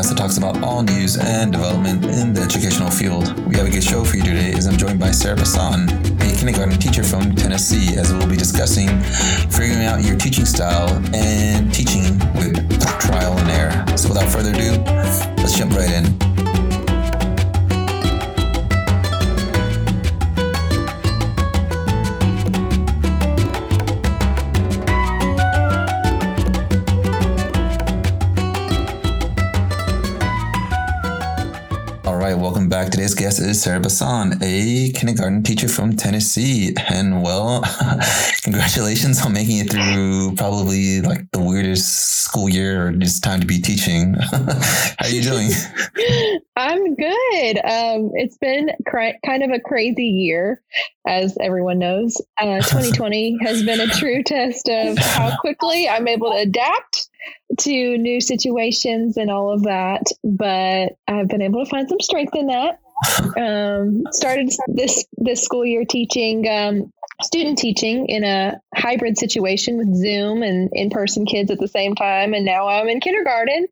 podcast that talks about all news and development in the educational field. We have a good show for you today as I'm joined by Sarah Bassan, a kindergarten teacher from Tennessee, as we'll be discussing figuring out your teaching style and teaching with trial and error. So without further ado, let's jump right in. Today's guest is Sarah Bassan, a kindergarten teacher from Tennessee. And well, congratulations on making it through probably like the weirdest school year or just time to be teaching. How are you doing? I'm good. Um, it's been cr- kind of a crazy year, as everyone knows. Uh, 2020 has been a true test of how quickly I'm able to adapt to new situations and all of that. But I've been able to find some strength in that. Um, started this this school year teaching um, student teaching in a hybrid situation with Zoom and in person kids at the same time, and now I'm in kindergarten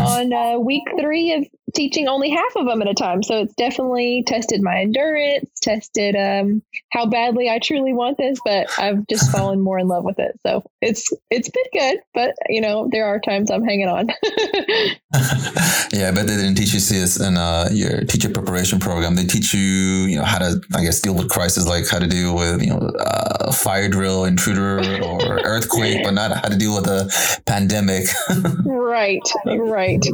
on uh, week three of teaching only half of them at a time. So it's definitely tested my endurance, tested um, how badly I truly want this, but I've just fallen more in love with it. So it's it's been good, but you know there are times I'm hanging on. yeah, I bet they didn't teach you this in uh, your teacher preparation program. They teach you, you know, how to, I guess, deal with crisis, like how to deal with, you know, uh, fire drill, intruder, or earthquake, but not how to deal with a pandemic. right, right.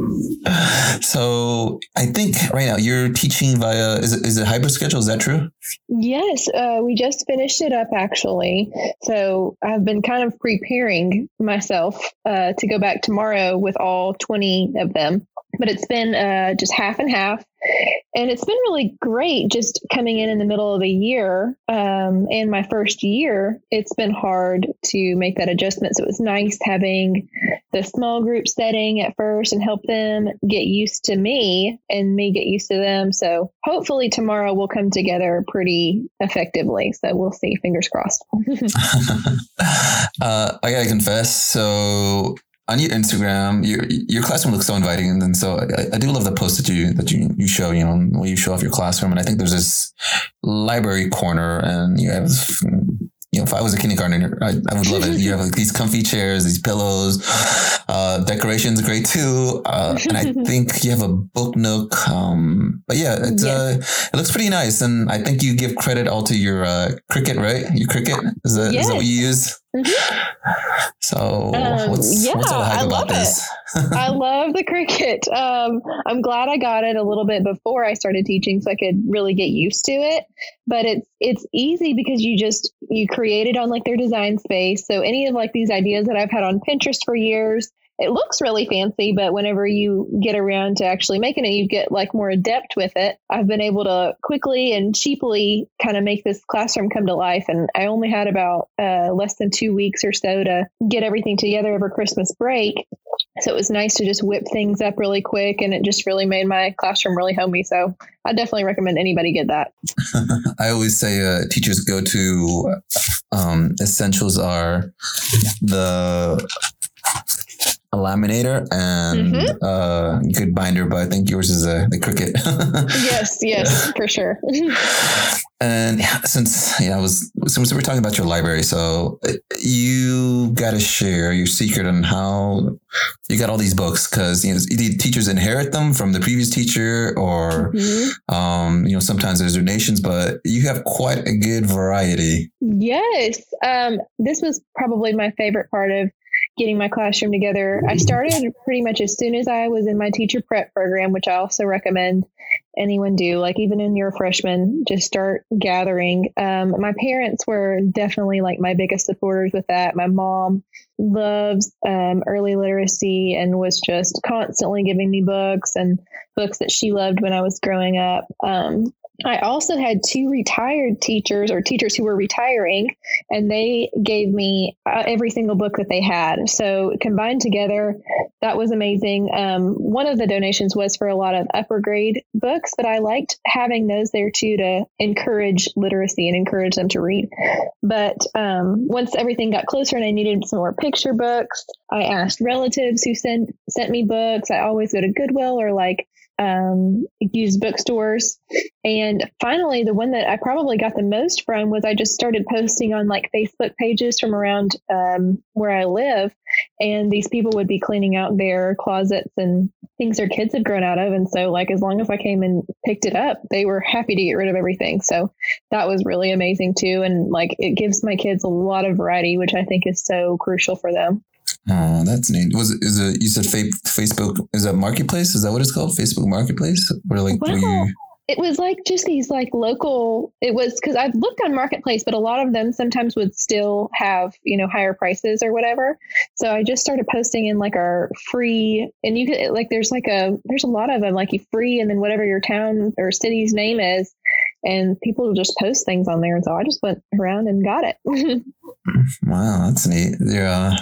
So I think right now you're teaching via is it, is it hybrid schedule? Is that true? Yes, uh, we just finished it up actually. So I've been kind of preparing myself uh, to go back tomorrow with all 20 of them but it's been uh, just half and half. And it's been really great just coming in in the middle of a year. Um, and my first year, it's been hard to make that adjustment. So it was nice having the small group setting at first and help them get used to me and me get used to them. So hopefully tomorrow we'll come together pretty effectively. So we'll see. Fingers crossed. uh, I gotta confess. So on your Instagram, your your classroom looks so inviting, and then so I, I, do love the post that you that you you show. You know, when you show off your classroom, and I think there's this library corner, and you have you know, if I was a kindergartner, I, I would love it. You have like these comfy chairs, these pillows, uh, decorations great too. Uh, and I think you have a book nook. Um, but yeah, it's, uh, it looks pretty nice. And I think you give credit all to your, uh, Cricut, right? Your Cricut is that, yes. is that what you use? Mm-hmm. So um, what's, yeah, what's all the hype I about this? I love the Cricut. Um, I'm glad I got it a little bit before I started teaching, so I could really get used to it. But it's it's easy because you just you create it on like their design space. So any of like these ideas that I've had on Pinterest for years, it looks really fancy, but whenever you get around to actually making it, you get like more adept with it. I've been able to quickly and cheaply kind of make this classroom come to life. And I only had about uh, less than two weeks or so to get everything together over Christmas break. So it was nice to just whip things up really quick and it just really made my classroom really homey. So I definitely recommend anybody get that. I always say uh, teachers go to um, essentials are the a laminator and mm-hmm. uh, good binder, but I think yours is a the Cricut. yes, yes, for sure. and yeah, since yeah, I was since we're talking about your library, so uh, you got to share your secret on how you got all these books because you know teachers inherit them from the previous teacher, or mm-hmm. um, you know sometimes there's donations, but you have quite a good variety. Yes, um, this was probably my favorite part of getting my classroom together. I started pretty much as soon as I was in my teacher prep program, which I also recommend anyone do. Like even in your freshman, just start gathering. Um, my parents were definitely like my biggest supporters with that. My mom loves um, early literacy and was just constantly giving me books and books that she loved when I was growing up. Um, I also had two retired teachers or teachers who were retiring, and they gave me uh, every single book that they had. So combined together, that was amazing. Um, one of the donations was for a lot of upper grade books, but I liked having those there too to encourage literacy and encourage them to read. But um, once everything got closer and I needed some more picture books, I asked relatives who sent sent me books. I always go to Goodwill or like um, used bookstores. And finally, the one that I probably got the most from was I just started posting on like Facebook pages from around um, where I live. And these people would be cleaning out their closets and things their kids had grown out of. And so, like, as long as I came and picked it up, they were happy to get rid of everything. So that was really amazing too. And like, it gives my kids a lot of variety, which I think is so crucial for them. Oh, that's neat. Was is it, you said Facebook, is that marketplace? Is that what it's called? Facebook marketplace? Where like, well, you... it was like just these like local, it was cause I've looked on marketplace, but a lot of them sometimes would still have, you know, higher prices or whatever. So I just started posting in like our free and you could like, there's like a, there's a lot of them like you free and then whatever your town or city's name is and people just post things on there. And so I just went around and got it. wow, that's neat. Yeah,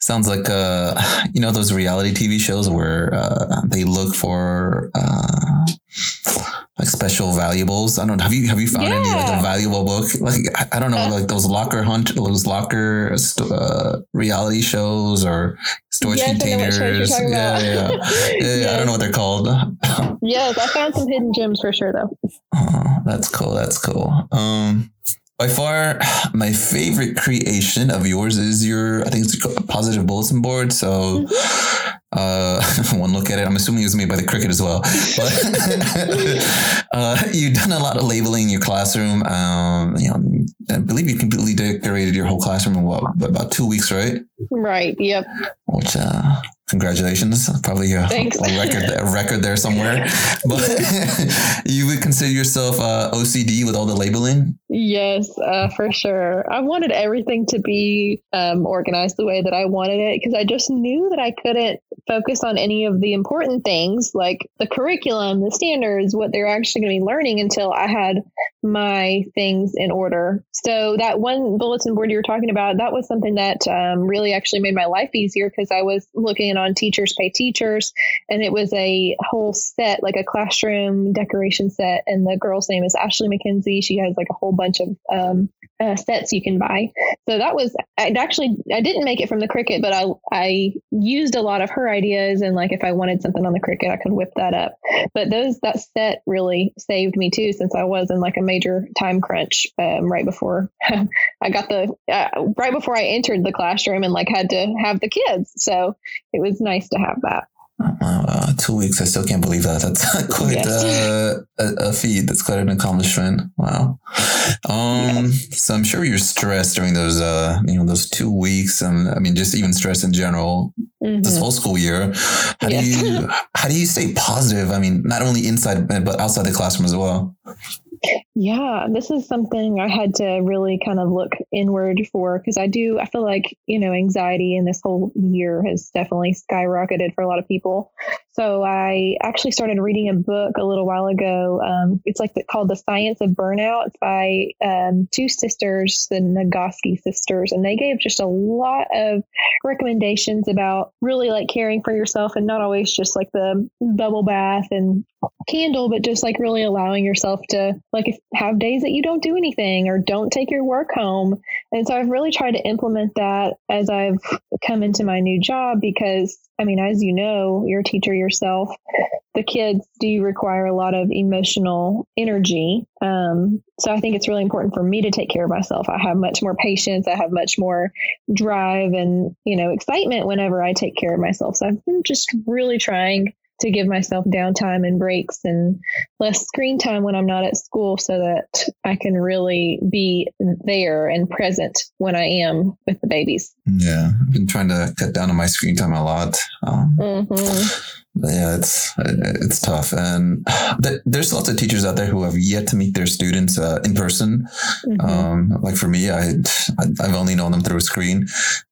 sounds like uh, you know those reality TV shows where uh, they look for uh, like special valuables. I don't know. Have you have you found yeah. any like a valuable book? Like I, don't know, uh, like those locker hunt, those locker uh, reality shows or storage yes, containers. Yeah, yeah, yeah. yeah yes. I don't know what they're called. yes, I found some hidden gems for sure, though. Oh, that's cool. That's cool. Um, by far, my favorite creation of yours is your, I think it's a positive bulletin board. So, mm-hmm. uh, one look at it, I'm assuming it was made by the Cricut as well. But uh, you've done a lot of labeling in your classroom. Um, you know, I believe you completely decorated your whole classroom in what, about two weeks, right? Right. Yep. Which, uh, congratulations. Probably a, a record a record there somewhere. But you would consider yourself uh, ocd with all the labeling? Yes uh, for sure. I wanted everything to be um, organized the way that i wanted it because i just knew that i couldn't focus on any of the important things like the curriculum the standards what they're actually going to be learning until i had my things in order so that one bulletin board you were talking about that was something that um, really actually made my life easier because i was looking on Teachers Pay Teachers, and it was a whole set, like a classroom decoration set. And the girl's name is Ashley McKenzie. She has like a whole bunch of um, uh, sets you can buy. So that was I actually I didn't make it from the Cricut, but I I used a lot of her ideas, and like if I wanted something on the Cricut, I could whip that up. But those that set really saved me too, since I was in like a major time crunch um, right before I got the uh, right before I entered the classroom and like had to have the kids. So it was nice to have that. Uh, two weeks. I still can't believe that. That's quite yes. uh, a, a, feat. That's quite an accomplishment. Wow. Um, yes. so I'm sure you're stressed during those, uh, you know, those two weeks. And I mean, just even stress in general mm-hmm. this whole school year. How yes. do you, how do you stay positive? I mean, not only inside, but outside the classroom as well. Yeah, this is something I had to really kind of look inward for because I do, I feel like, you know, anxiety in this whole year has definitely skyrocketed for a lot of people. So I actually started reading a book a little while ago. Um, it's like the, called The Science of Burnout by um, two sisters, the Nagoski sisters, and they gave just a lot of recommendations about really like caring for yourself and not always just like the bubble bath and candle, but just like really allowing yourself to like have days that you don't do anything or don't take your work home. And so I've really tried to implement that as I've come into my new job because I mean, as you know, you're a teacher yourself. The kids do require a lot of emotional energy. Um, so I think it's really important for me to take care of myself. I have much more patience. I have much more drive and, you know, excitement whenever I take care of myself. So I've been just really trying to give myself downtime and breaks and less screen time when I'm not at school so that I can really be there and present when I am with the babies. Yeah, I've been trying to cut down on my screen time a lot. Um, mm-hmm. Yeah, it's it's tough, and th- there's lots of teachers out there who have yet to meet their students uh, in person. Mm-hmm. Um, like for me, I I've only known them through a screen.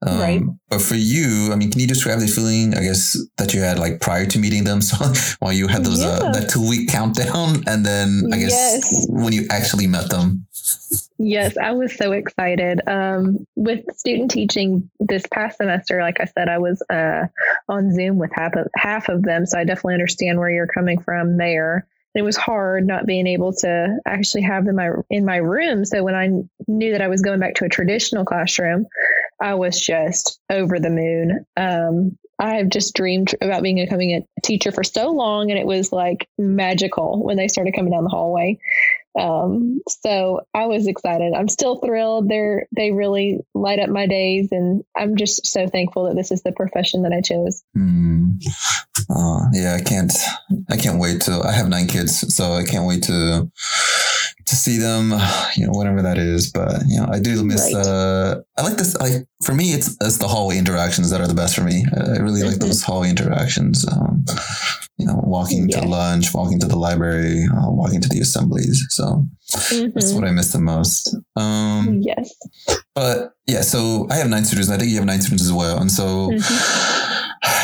Um, right. But for you, I mean, can you describe the feeling? I guess that you had like prior to meeting them, so while you had those yeah. uh, that two week countdown, and then I guess yes. when you actually met them. Yes, I was so excited. Um, with student teaching this past semester, like I said, I was uh, on Zoom with half of half of them, so I definitely understand where you're coming from there. it was hard not being able to actually have them in my room. So when I knew that I was going back to a traditional classroom, I was just over the moon. Um, I have just dreamed about being becoming a teacher for so long, and it was like magical when they started coming down the hallway. Um, so I was excited. I'm still thrilled. They're they really light up my days, and I'm just so thankful that this is the profession that I chose. Mm. Uh, yeah, I can't. I can't wait to. I have nine kids, so I can't wait to to see them. You know, whatever that is. But you know, I do miss. Right. Uh, I like this. Like for me, it's it's the hallway interactions that are the best for me. I really mm-hmm. like those hallway interactions. Um, you know, walking yeah. to lunch, walking to the library, uh, walking to the assemblies. So mm-hmm. that's what I miss the most. Um, yes. But yeah, so I have nine students. I think you have nine students as well. And so mm-hmm.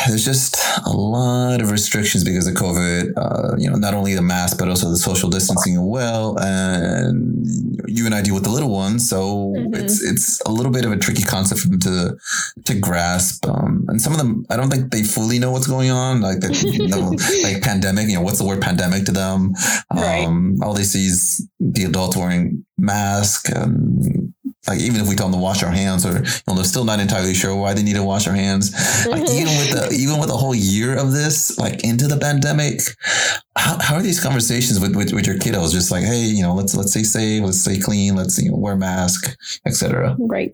There's just a lot of restrictions because of COVID. Uh, you know, not only the mask, but also the social distancing as well. And you and I deal with the little ones, so mm-hmm. it's it's a little bit of a tricky concept for them to to grasp. Um, and some of them, I don't think they fully know what's going on. Like the, you know, like pandemic. You know, what's the word pandemic to them? Um, right. All they see is the adults wearing mask. And, like even if we tell them to wash our hands, or you know, they're still not entirely sure why they need to wash their hands. Like even with the even with a whole year of this, like into the pandemic, how, how are these conversations with, with, with your kiddos? Just like, hey, you know, let's let's stay safe, let's stay clean, let's you know, wear mask, etc. Right.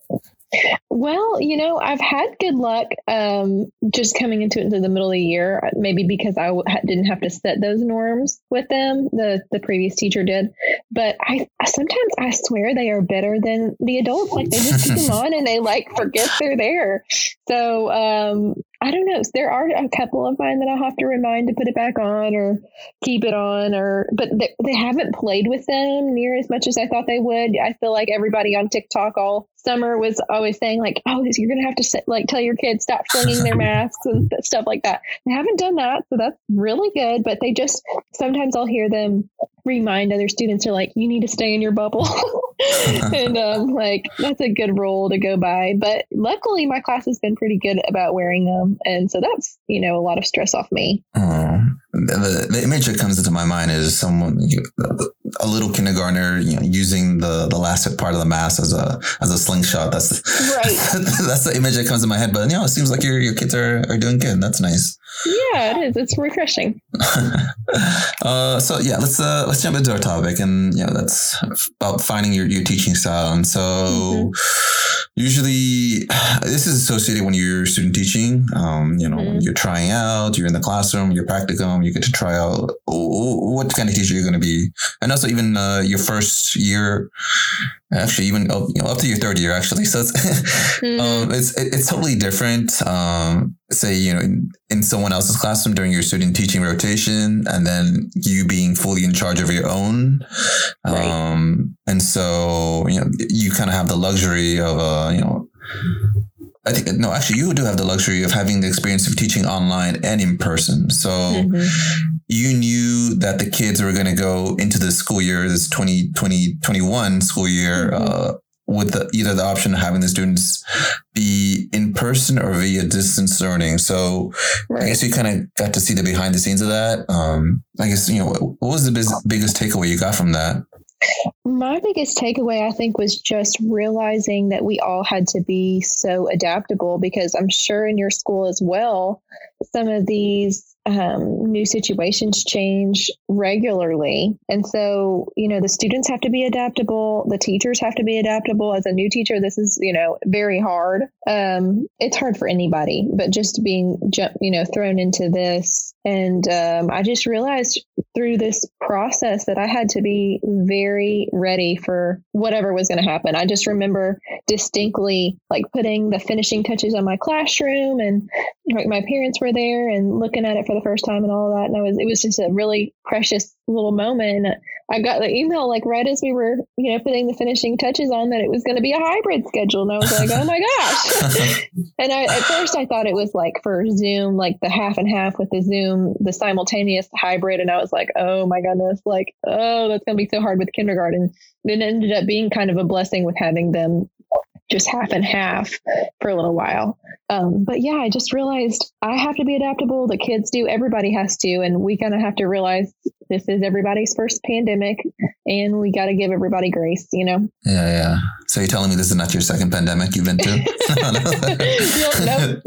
Well, you know, I've had good luck um, just coming into into the middle of the year, maybe because I w- didn't have to set those norms with them. The the previous teacher did, but I sometimes I swear they are better than the adults. Like they just keep them on and they like forget they're there. So um, I don't know. There are a couple of mine that I'll have to remind to put it back on or keep it on, or but they, they haven't played with them near as much as I thought they would. I feel like everybody on TikTok all summer was always saying like, "Oh, you're gonna have to sit, like tell your kids stop flinging their masks and stuff like that." They haven't done that, so that's really good. But they just sometimes I'll hear them remind other students are like, "You need to stay in your bubble," and um, like that's a good rule to go by. But luckily, my class has been pretty good about wearing them, and so that's you know a lot of stress off me. Oh, the, the image that comes into my mind is someone a little kindergartner you know, using the the last part of the mask as a as a slingshot. That's right. that's the image that comes in my head. But you know, it seems like your your kids are are doing good. That's nice. Yeah, it is. It's refreshing. uh, so yeah, let's uh, let's jump into our topic, and you know, that's about finding your your teaching style. And so, mm-hmm. usually, this is associated when you're student teaching. Um, you know, mm-hmm. when you're trying out, you're in the classroom, you're practicum, you get to try out what kind of teacher you're going to be, and also even uh, your first year actually even up, you know, up to your third year actually so it's mm-hmm. um, it's it, it's totally different um, say you know in, in, someone else's classroom during your student teaching rotation and then you being fully in charge of your own right. um, and so you know you kind of have the luxury of uh, you know I think no, actually, you do have the luxury of having the experience of teaching online and in person. So mm-hmm. you knew that the kids were going to go into the school year, this 2020, 21 school year, mm-hmm. uh, with the, either the option of having the students be in person or via distance learning. So right. I guess you kind of got to see the behind the scenes of that. Um, I guess, you know, what was the biz- biggest takeaway you got from that? My biggest takeaway, I think, was just realizing that we all had to be so adaptable because I'm sure in your school as well, some of these um, new situations change regularly. And so, you know, the students have to be adaptable, the teachers have to be adaptable. As a new teacher, this is, you know, very hard. Um, it's hard for anybody, but just being, you know, thrown into this. And um, I just realized through this process that I had to be very ready for whatever was going to happen. I just remember distinctly like putting the finishing touches on my classroom and like my parents were there and looking at it for the first time and all that. And I was, it was just a really precious little moment. And I got the email like right as we were, you know, putting the finishing touches on that it was going to be a hybrid schedule. And I was like, oh my gosh. and I, at first I thought it was like for Zoom, like the half and half with the Zoom, the simultaneous hybrid. And I was like, oh my goodness, like, oh, that's going to be so hard with kindergarten. It ended up being kind of a blessing with having them just half and half for a little while. Um, but yeah, I just realized I have to be adaptable. The kids do. Everybody has to. And we kind of have to realize this is everybody's first pandemic and we got to give everybody grace, you know? Yeah, yeah. So you're telling me this is not your second pandemic you've been to? no.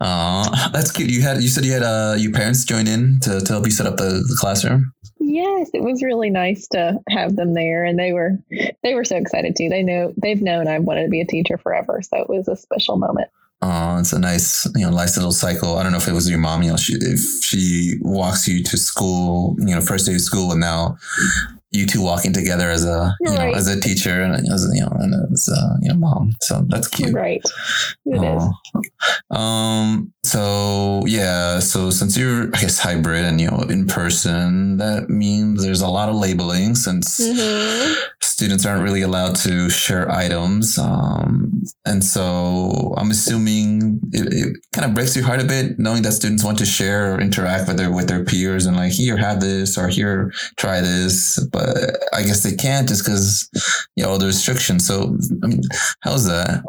Aw, that's cute. You had, you said you had, uh, your parents join in to, to help you set up the, the classroom? Yes, it was really nice to have them there, and they were they were so excited too. They know they've known I've wanted to be a teacher forever, so it was a special moment. Oh, it's a nice, you know, nice little cycle. I don't know if it was your mom, you know, she, if she walks you to school, you know, first day of school, and now you two walking together as a you right. know as a teacher and as you know and as a you know mom. So that's cute. Right. It is. Um. So yeah. So since you're I guess hybrid and you know in person, that means there's a lot of labeling since mm-hmm. students aren't really allowed to share items. Um. And so I'm assuming it, it kind of breaks your heart a bit knowing that students want to share or interact with their with their peers and like here have this or here try this, but I guess they can't just because you know the restrictions. So I mean, how's that?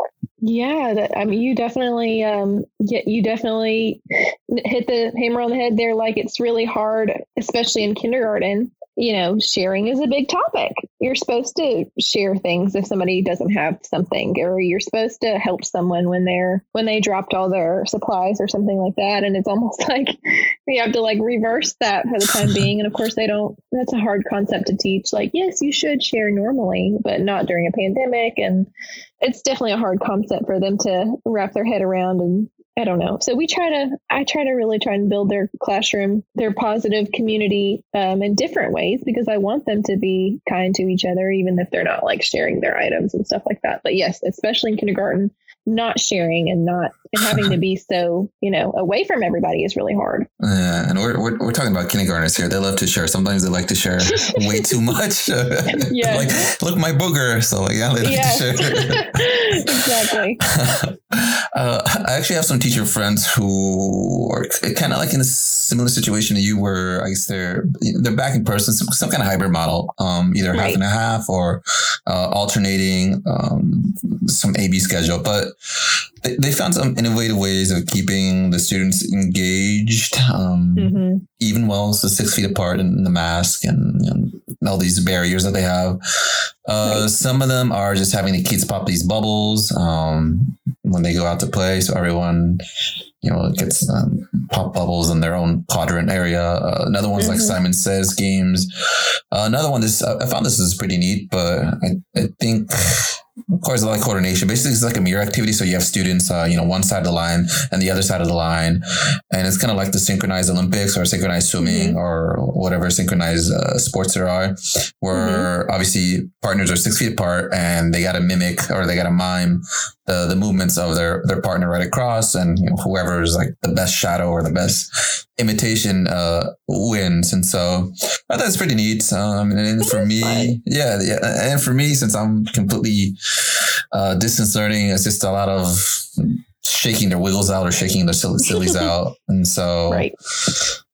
Yeah, I mean, you definitely, um, get, you definitely hit the hammer on the head there. Like it's really hard, especially in kindergarten, you know, sharing is a big topic. You're supposed to share things if somebody doesn't have something, or you're supposed to help someone when they're when they dropped all their supplies or something like that. And it's almost like you have to like reverse that for the time being. And of course, they don't. That's a hard concept to teach. Like, yes, you should share normally, but not during a pandemic. And it's definitely a hard concept for them to wrap their head around and I don't know. So we try to, I try to really try and build their classroom, their positive community um, in different ways because I want them to be kind to each other, even if they're not like sharing their items and stuff like that. But yes, especially in kindergarten, not sharing and not and having to be so you know away from everybody is really hard. Yeah and we're, we're, we're talking about kindergartners here. They love to share. Sometimes they like to share way too much. Yeah. Like look my booger. So like yeah they like yes. to share. Exactly. Uh, i actually have some teacher friends who are kind of like in a similar situation to you where i guess they're they're back in person some, some kind of hybrid model um, either right. half and a half or uh, alternating um, some ab schedule. But they, they found some innovative ways of keeping the students engaged, um, mm-hmm. even while it's six feet apart and the mask and know, all these barriers that they have. Uh, right. Some of them are just having the kids pop these bubbles um, when they go out to play, so everyone you know, gets um, pop bubbles in their own quadrant area. Uh, another one's mm-hmm. like Simon Says games. Uh, another one, this I found this is pretty neat, but I, I think requires a lot of coordination. Basically, it's like a mirror activity. So you have students, uh, you know, one side of the line and the other side of the line, and it's kind of like the synchronized Olympics or synchronized swimming mm-hmm. or whatever synchronized uh, sports there are, where mm-hmm. obviously partners are six feet apart and they got to mimic or they got to mime the the movements of their their partner right across, and you know, whoever is like the best shadow or the best imitation uh, wins. And so I thought it's pretty neat. Um, and for me, fun. yeah, yeah, and for me, since I'm completely uh, distance learning, it's just a lot of shaking their wiggles out or shaking their sillies out, and so right.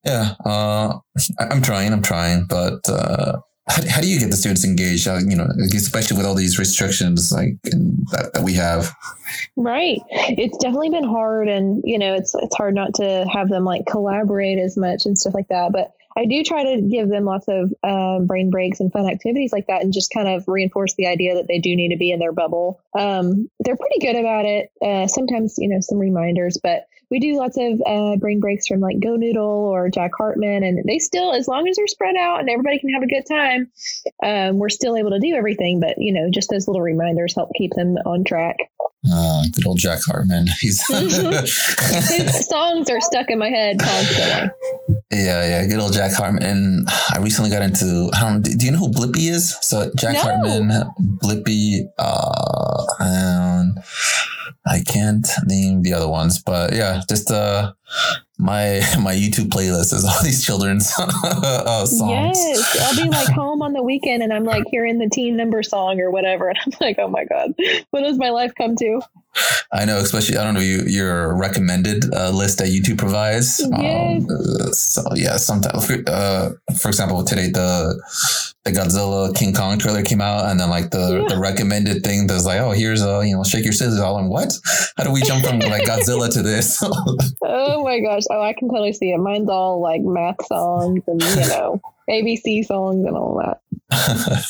Yeah, uh, I'm trying. I'm trying, but uh, how, how do you get the students engaged? Uh, you know, especially with all these restrictions like that, that we have. Right. It's definitely been hard, and you know, it's it's hard not to have them like collaborate as much and stuff like that. But I do try to give them lots of um, brain breaks and fun activities like that, and just kind of reinforce the idea that they do need to be in their bubble. Um, they're pretty good about it. Uh, sometimes, you know, some reminders, but we do lots of uh, brain breaks from like GoNoodle or Jack Hartmann, and they still, as long as they're spread out and everybody can have a good time, um, we're still able to do everything. But you know, just those little reminders help keep them on track. Uh, good old Jack Hartmann. He's his songs are stuck in my head constantly. Yeah, yeah, good old Jack Hartmann. And I recently got into. I don't. Do you know who Blippi is? So Jack no. Hartmann, Blippi, uh, and I can't name the other ones, but yeah, just uh, my my YouTube playlist is all these children's uh, songs. Yes, I'll be like home on the weekend and I'm like hearing the teen number song or whatever, and I'm like, oh my god, what does my life come to? I know, especially I don't know you your recommended uh, list that YouTube provides. Yes. Um, so yeah, sometimes uh, for example, today the the Godzilla King Kong trailer came out, and then like the Yeah. the recommended thing does like, oh, here's a you know, shake your scissors. All in what? How do we jump from like Godzilla to this? Oh my gosh, oh I can totally see it. Mine's all like math songs and you know ABC songs and all that.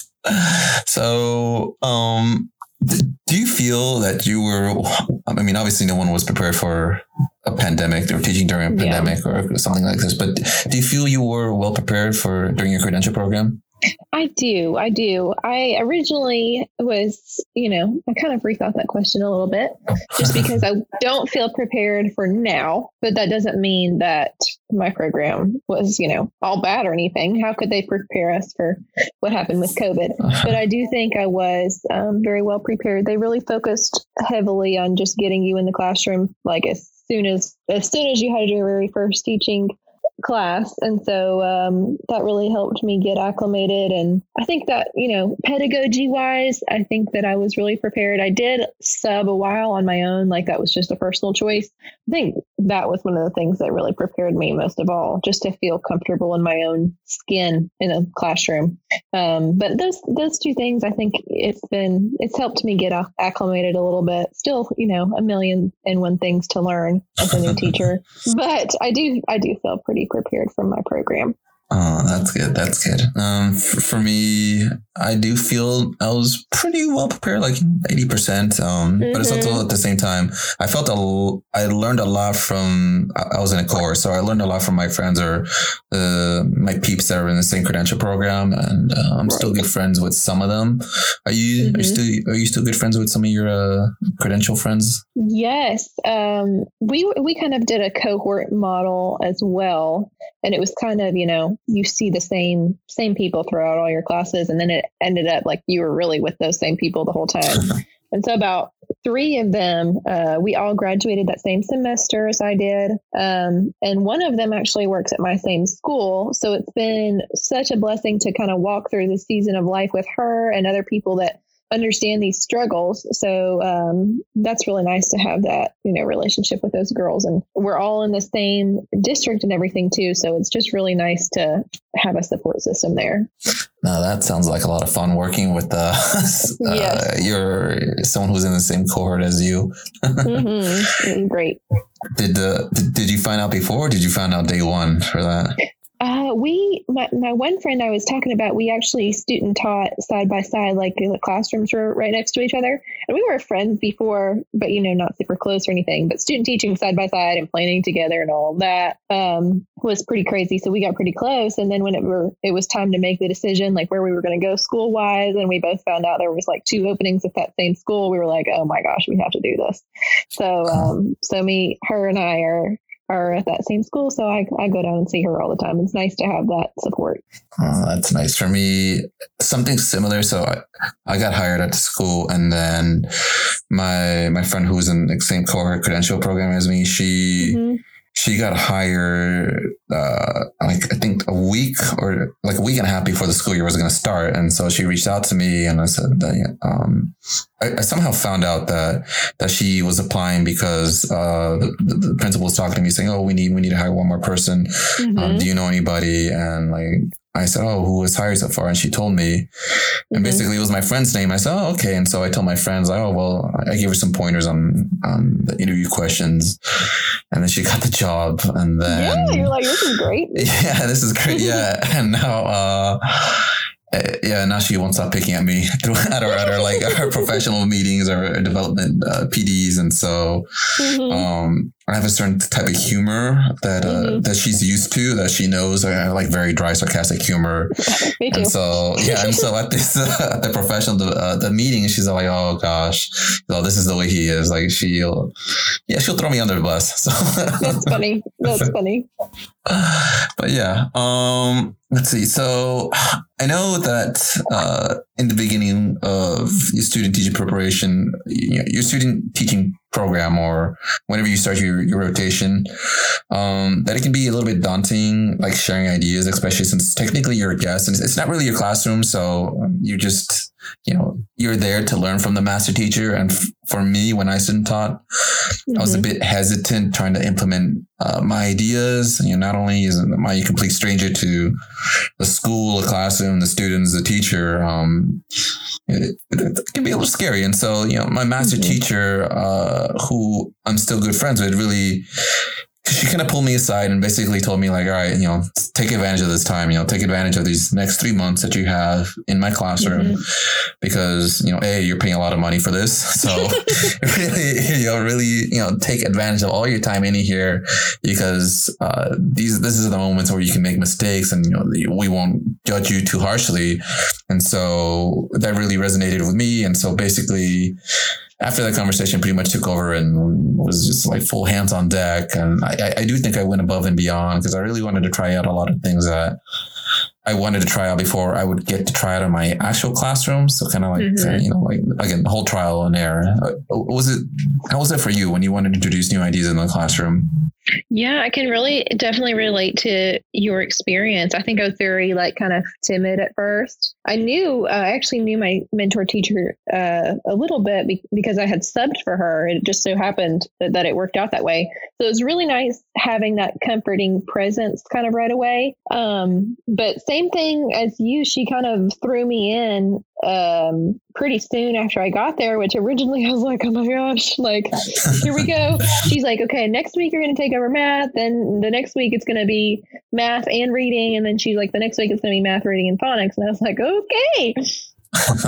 so, um, do you feel that you were? I mean, obviously, no one was prepared for a pandemic or teaching during a Yeah. pandemic or something like this. But do you feel you were well prepared for during your credential program? I do. I do. I originally was, you know, I kind of rethought that question a little bit just because I don't feel prepared for now, but that doesn't mean that my program was, you know, all bad or anything. How could they prepare us for what happened with COVID? But I do think I was um, very well prepared. They really focused heavily on just getting you in the classroom, like as soon as as soon as you had your very first teaching class. And so um, that really helped me get acclimated. And i think that you know pedagogy wise i think that i was really prepared. I did sub a while on my own. Like that was just a personal choice. I think that was one of the things that really prepared me most of all just to feel comfortable in my own skin in a classroom. Um, but those those two things i think it's been it's helped me get acclimated a little bit. Still you know a million and one things to learn as a new teacher. But i do i do feel pretty prepared from my program Oh, that's good. That's good. Um, for, for me, I do feel I was pretty well prepared, like eighty percent. Um, but it's also Mhm. at the same time, I felt a l- I learned a lot from. I I was in a course, so I learned a lot from my friends or uh, my peeps that are in the same credential program, and uh, I'm still good friends with some of them. Are you? Are you Mhm. still? Are you still good friends with some of your uh, credential friends? Yes, um, we we kind of did a cohort model as well, and it was kind of you know you see the same same people throughout all your classes, and then it ended up like you were really with those same people the whole time. and so about three of them, uh, we all graduated that same semester as I did, um, and one of them actually works at my same school. So it's been such a blessing to kind of walk through the season of life with her and other people that understand these struggles. So um, that's really nice to have that you know relationship with those girls, and we're all in the same district and everything too. So it's just really nice to have a support system there. No, that sounds like a lot of fun working with uh, uh Yes. you're someone who's in the same cohort as you. hmm Great. Did uh, did, did you find out before? Or did you find out day one for that? Uh, we, my, my one friend I was talking about, we actually student taught side by side, like the classrooms were right next to each other. And we were friends before, but you know, not super close or anything. But student teaching side by side and planning together and all that um, was pretty crazy. So we got pretty close. And then when it were, it was time to make the decision, like where we were going to go school wise, and we both found out there was like two openings at that same school. We were like, oh my gosh, we have to do this. So, um, so me, her, and I are are at that same school. So I, I go down and see her all the time. It's nice to have that support. Oh, that's nice for me. Something similar. So I, I got hired at the school, and then my my friend who was in the same cohort credential program as me, she Mhm. She got hired uh, like I think a week or like a week and a half before the school year was going to start, and so she reached out to me, and I said that um, I, I somehow found out that that she was applying because uh, the, the, principal was talking to me saying, "Oh, we need we need to hire one more person. Um, Mhm. do you know anybody?" And like I said, "Oh, who was hired so far?" And she told me, and Mhm. basically it was my friend's name. I said, "Oh, okay." And so I told my friends, like, "Oh, well," I gave her some pointers on on the interview questions, and then she got the job. And then yeah, you're like, this is great. yeah, this is great. Yeah, and now, uh, uh, yeah, now she won't stop picking at me at our, at our like our professional meetings or development uh, PDs, and so Mhm. um, I have a certain type of humor that uh, Mhm. that she's used to, that she knows. I have like very dry, sarcastic humor, Me too. and so yeah, and so at this uh, at the professional uh, the meeting, she's like, "Oh gosh, oh, this is the way he is." Like she'll, yeah, she'll throw me under the bus. So That's funny. That's funny. but yeah, um, let's see. So I know that uh, in the beginning of your student teacher preparation, your student teaching program or whenever you start your, your rotation, um, that it can be a little bit daunting, like sharing ideas, especially since technically you're a guest and it's not really your classroom. So you just, you know, you're there to learn from the master teacher. And f- for me, when I student taught, mm-hmm. I was a mm-hmm. bit hesitant trying to implement uh, my ideas. You know, not only is my a complete stranger to the school, the classroom, the students, the teacher, um, it, it, can be a little scary. And so, you know, my master mm-hmm. teacher, uh, who I'm still good friends with, really she kind of pulled me aside and basically told me like, all right, you know, take advantage of this time, you know, take advantage of these next three months that you have in my classroom mm-hmm. because, you know, A, you're paying a lot of money for this. So really, you know, really, you know, take advantage of all your time in here because, uh, these, this is the moments where you can make mistakes and, you know, we won't judge you too harshly. And so that really resonated with me. And so basically, after that conversation pretty much took over and was just like full hands on deck. And I, I do think I went above and beyond because I really wanted to try out a lot of things that I wanted to try out before I would get to try out in my actual classroom. So kind of like, mm-hmm. you know, like again, the whole trial and error. Uh, was it, how was it for you when you wanted to introduce new ideas in the classroom? Yeah, I can really definitely relate to your experience. I think I was very like kind of timid at first. I knew, uh, I actually knew my mentor teacher uh, a little bit be- because I had subbed for her. It just so happened that, that, it worked out that way. So it was really nice having that comforting presence kind of right away. Um, but same thing as you, she kind of threw me in um, pretty soon after I got there, which originally I was like, oh my gosh, like, here we go. She's like, okay, next week you're going to take over math. Then the next week it's going to be math and reading. And then she's like, the next week it's going to be math, reading, and phonics. And I was like, okay.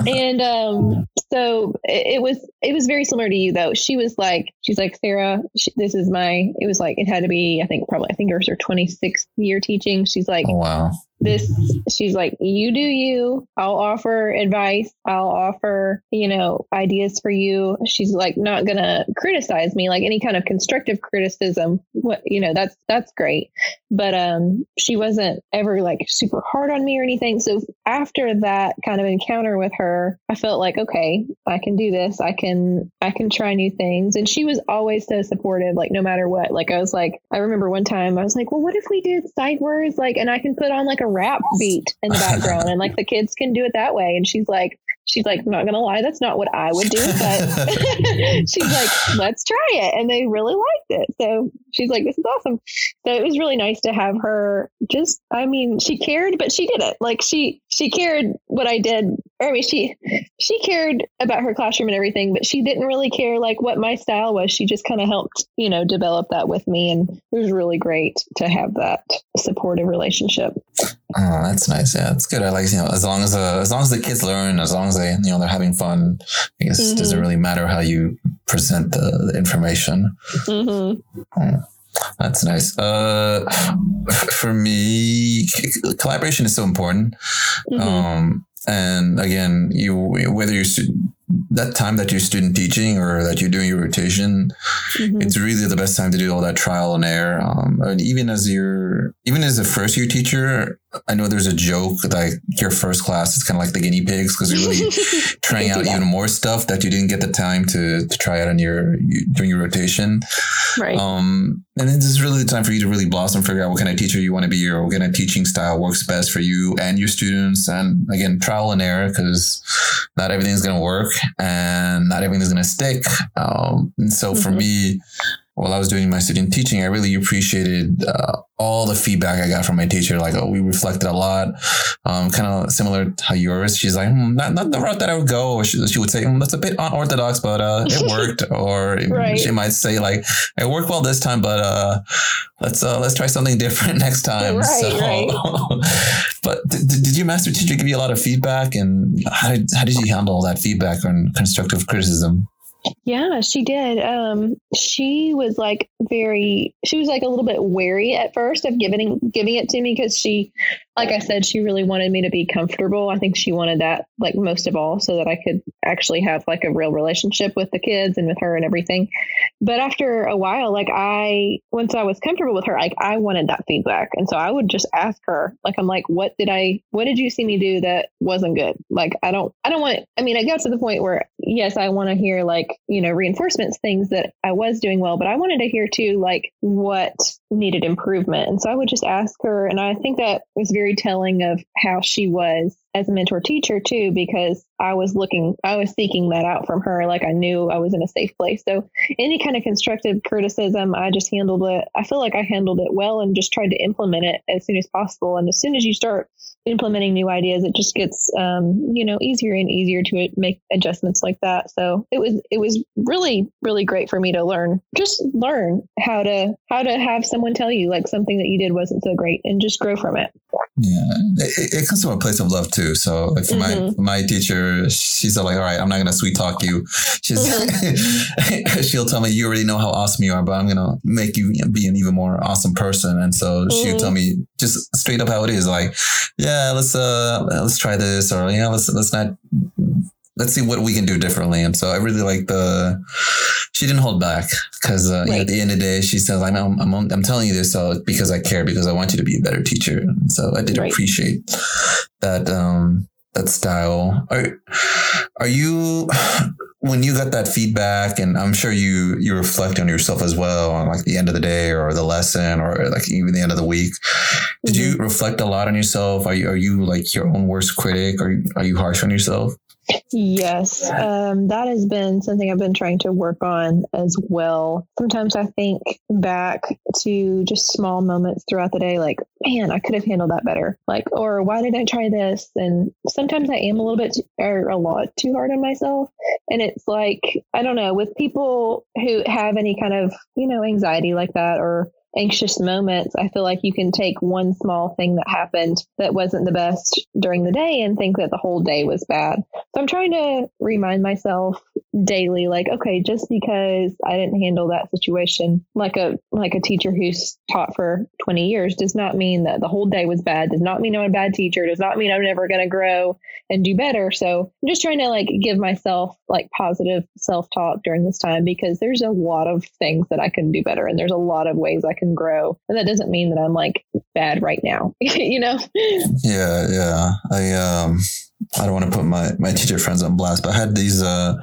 and um, so it, it, was it was very similar to you though. She was like, she's like, Sarah, she, this is my. It was like it had to be. I think probably I think it was her 26th year teaching. She's like, oh, wow this she's like you do you. I'll offer advice. I'll offer you know ideas for you. She's like not gonna criticize me like any kind of constructive criticism. What you know that's that's great. But um she wasn't ever like super hard on me or anything. So after that kind of encounter with her i felt like okay i can do this. I can i can try new things. And she was always so supportive like no matter what. Like i was like i remember one time i was like well what if we did sight words like and i can put on like a rap beat in the background and like the kids can do it that way. And she's like, she's like, I'm not gonna lie, that's not what I would do, but she's like, let's try it. And they really liked it. So she's like, this is awesome. So it was really nice to have her just, I mean, she cared, but she did it. Like she, she cared what I did. Or I mean, she, she cared about her classroom and everything, but she didn't really care like what my style was. She just kind of helped, you know, develop that with me. And it was really great to have that supportive relationship. Oh, that's nice. Yeah, that's good. I like you know as long as uh, as long as the kids learn, as long as they you know they're having fun. I guess mm-hmm. it doesn't really matter how you present the, the information. Mm-hmm. Oh, that's nice. Uh, for me, collaboration is so important. Mm-hmm. Um, and again, you whether you're that time that you're student teaching or that you're doing your rotation, mm-hmm. it's really the best time to do all that trial and error. Um, and even as you're, even as a first year teacher, I know there's a joke like your first class is kind of like the guinea pigs because you're really trying out even more stuff that you didn't get the time to, to try out on your, during your rotation. Right. Um, and then this is really the time for you to really blossom, figure out what kind of teacher you want to be or what kind of teaching style works best for you and your students. And again, trial and error because not everything's going to work and not everything is going to stick. Um, and so for mm-hmm. me, while I was doing my student teaching, I really appreciated uh, all the feedback I got from my teacher. Like, oh, we reflected a lot, um, kind of similar to how yours. She's like, mm, not, not the route that I would go. Or she, she would say, mm, that's a bit unorthodox, but uh, it worked. or right. she might say, like, it worked well this time, but uh, let's uh, let's try something different next time. Right, so, right. but did, did your master teacher give you a lot of feedback, and how did how did you handle that feedback and constructive criticism? Yeah, she did. Um, she was like very. She was like a little bit wary at first of giving giving it to me because she, like I said, she really wanted me to be comfortable. I think she wanted that like most of all, so that I could actually have like a real relationship with the kids and with her and everything. But after a while, like I, once I was comfortable with her, like I wanted that feedback, and so I would just ask her, like I'm like, what did I, what did you see me do that wasn't good? Like I don't, I don't want. I mean, I got to the point where yes, I want to hear like you know reinforcements, things that I was doing well, but I wanted to hear too like what needed improvement, and so I would just ask her, and I think that was very telling of how she was as a mentor teacher too because I was looking I was seeking that out from her like I knew I was in a safe place. So any kind of constructive criticism I just handled it. I feel like I handled it well and just tried to implement it as soon as possible. And as soon as you start implementing new ideas it just gets um, you know easier and easier to make adjustments like that so it was it was really really great for me to learn just learn how to how to have someone tell you like something that you did wasn't so great and just grow from it yeah it, it comes from a place of love too so like for mm-hmm. my my teacher she's like all right i'm not gonna sweet talk you she's mm-hmm. she'll tell me you already know how awesome you are but i'm gonna make you be an even more awesome person and so mm-hmm. she'll tell me just straight up how it is like yeah yeah, let's uh let's try this or yeah, let's let's not let's see what we can do differently. And so I really like the she didn't hold back because uh, right. you know, at the end of the day she says I'm I'm I'm telling you this so because I care because I want you to be a better teacher. And so I did right. appreciate that um that style. Are are you when you got that feedback and I'm sure you you reflect on yourself as well on like the end of the day or the lesson or like even the end of the week. Did mm-hmm. you reflect a lot on yourself? Are you are you like your own worst critic? Are you, are you harsh on yourself? Yes, um, that has been something I've been trying to work on as well. Sometimes I think back to just small moments throughout the day, like, man, I could have handled that better. Like, or why did I try this? And sometimes I am a little bit too, or a lot too hard on myself. And it's like, I don't know, with people who have any kind of, you know, anxiety like that or anxious moments, I feel like you can take one small thing that happened that wasn't the best during the day and think that the whole day was bad. So I'm trying to remind myself daily like okay just because i didn't handle that situation like a like a teacher who's taught for 20 years does not mean that the whole day was bad does not mean i'm a bad teacher does not mean i'm never going to grow and do better so i'm just trying to like give myself like positive self-talk during this time because there's a lot of things that i can do better and there's a lot of ways i can grow. And that doesn't mean that i'm like bad right now you know? Yeah yeah. I um I don't want to put my, my teacher friends on blast, but I had these uh,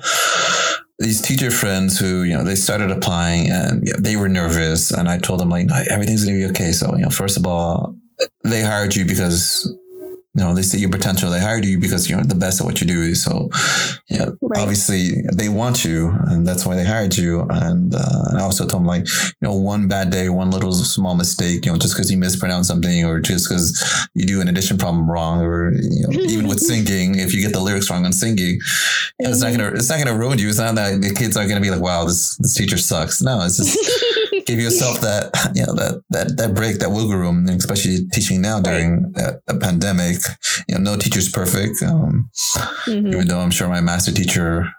these teacher friends who you know they started applying and they were nervous, and I told them like everything's gonna be okay. So you know, first of all, they hired you because you know, they see your potential. They hired you because you're the best at what you do. So, yeah, right. obviously they want you, and that's why they hired you. And, uh, and I also told them like, you know, one bad day, one little small mistake, you know, just because you mispronounce something, or just because you do an addition problem wrong, or you know, even with singing, if you get the lyrics wrong on singing, mm-hmm. it's not gonna, it's not gonna ruin you. It's not that the kids are gonna be like, wow, this this teacher sucks. No, it's just. give yourself that you know that that that break, that wiggle room, especially teaching now during right. a, a, pandemic. You know, no teacher's perfect. Um, mm-hmm. Even though I'm sure my master teacher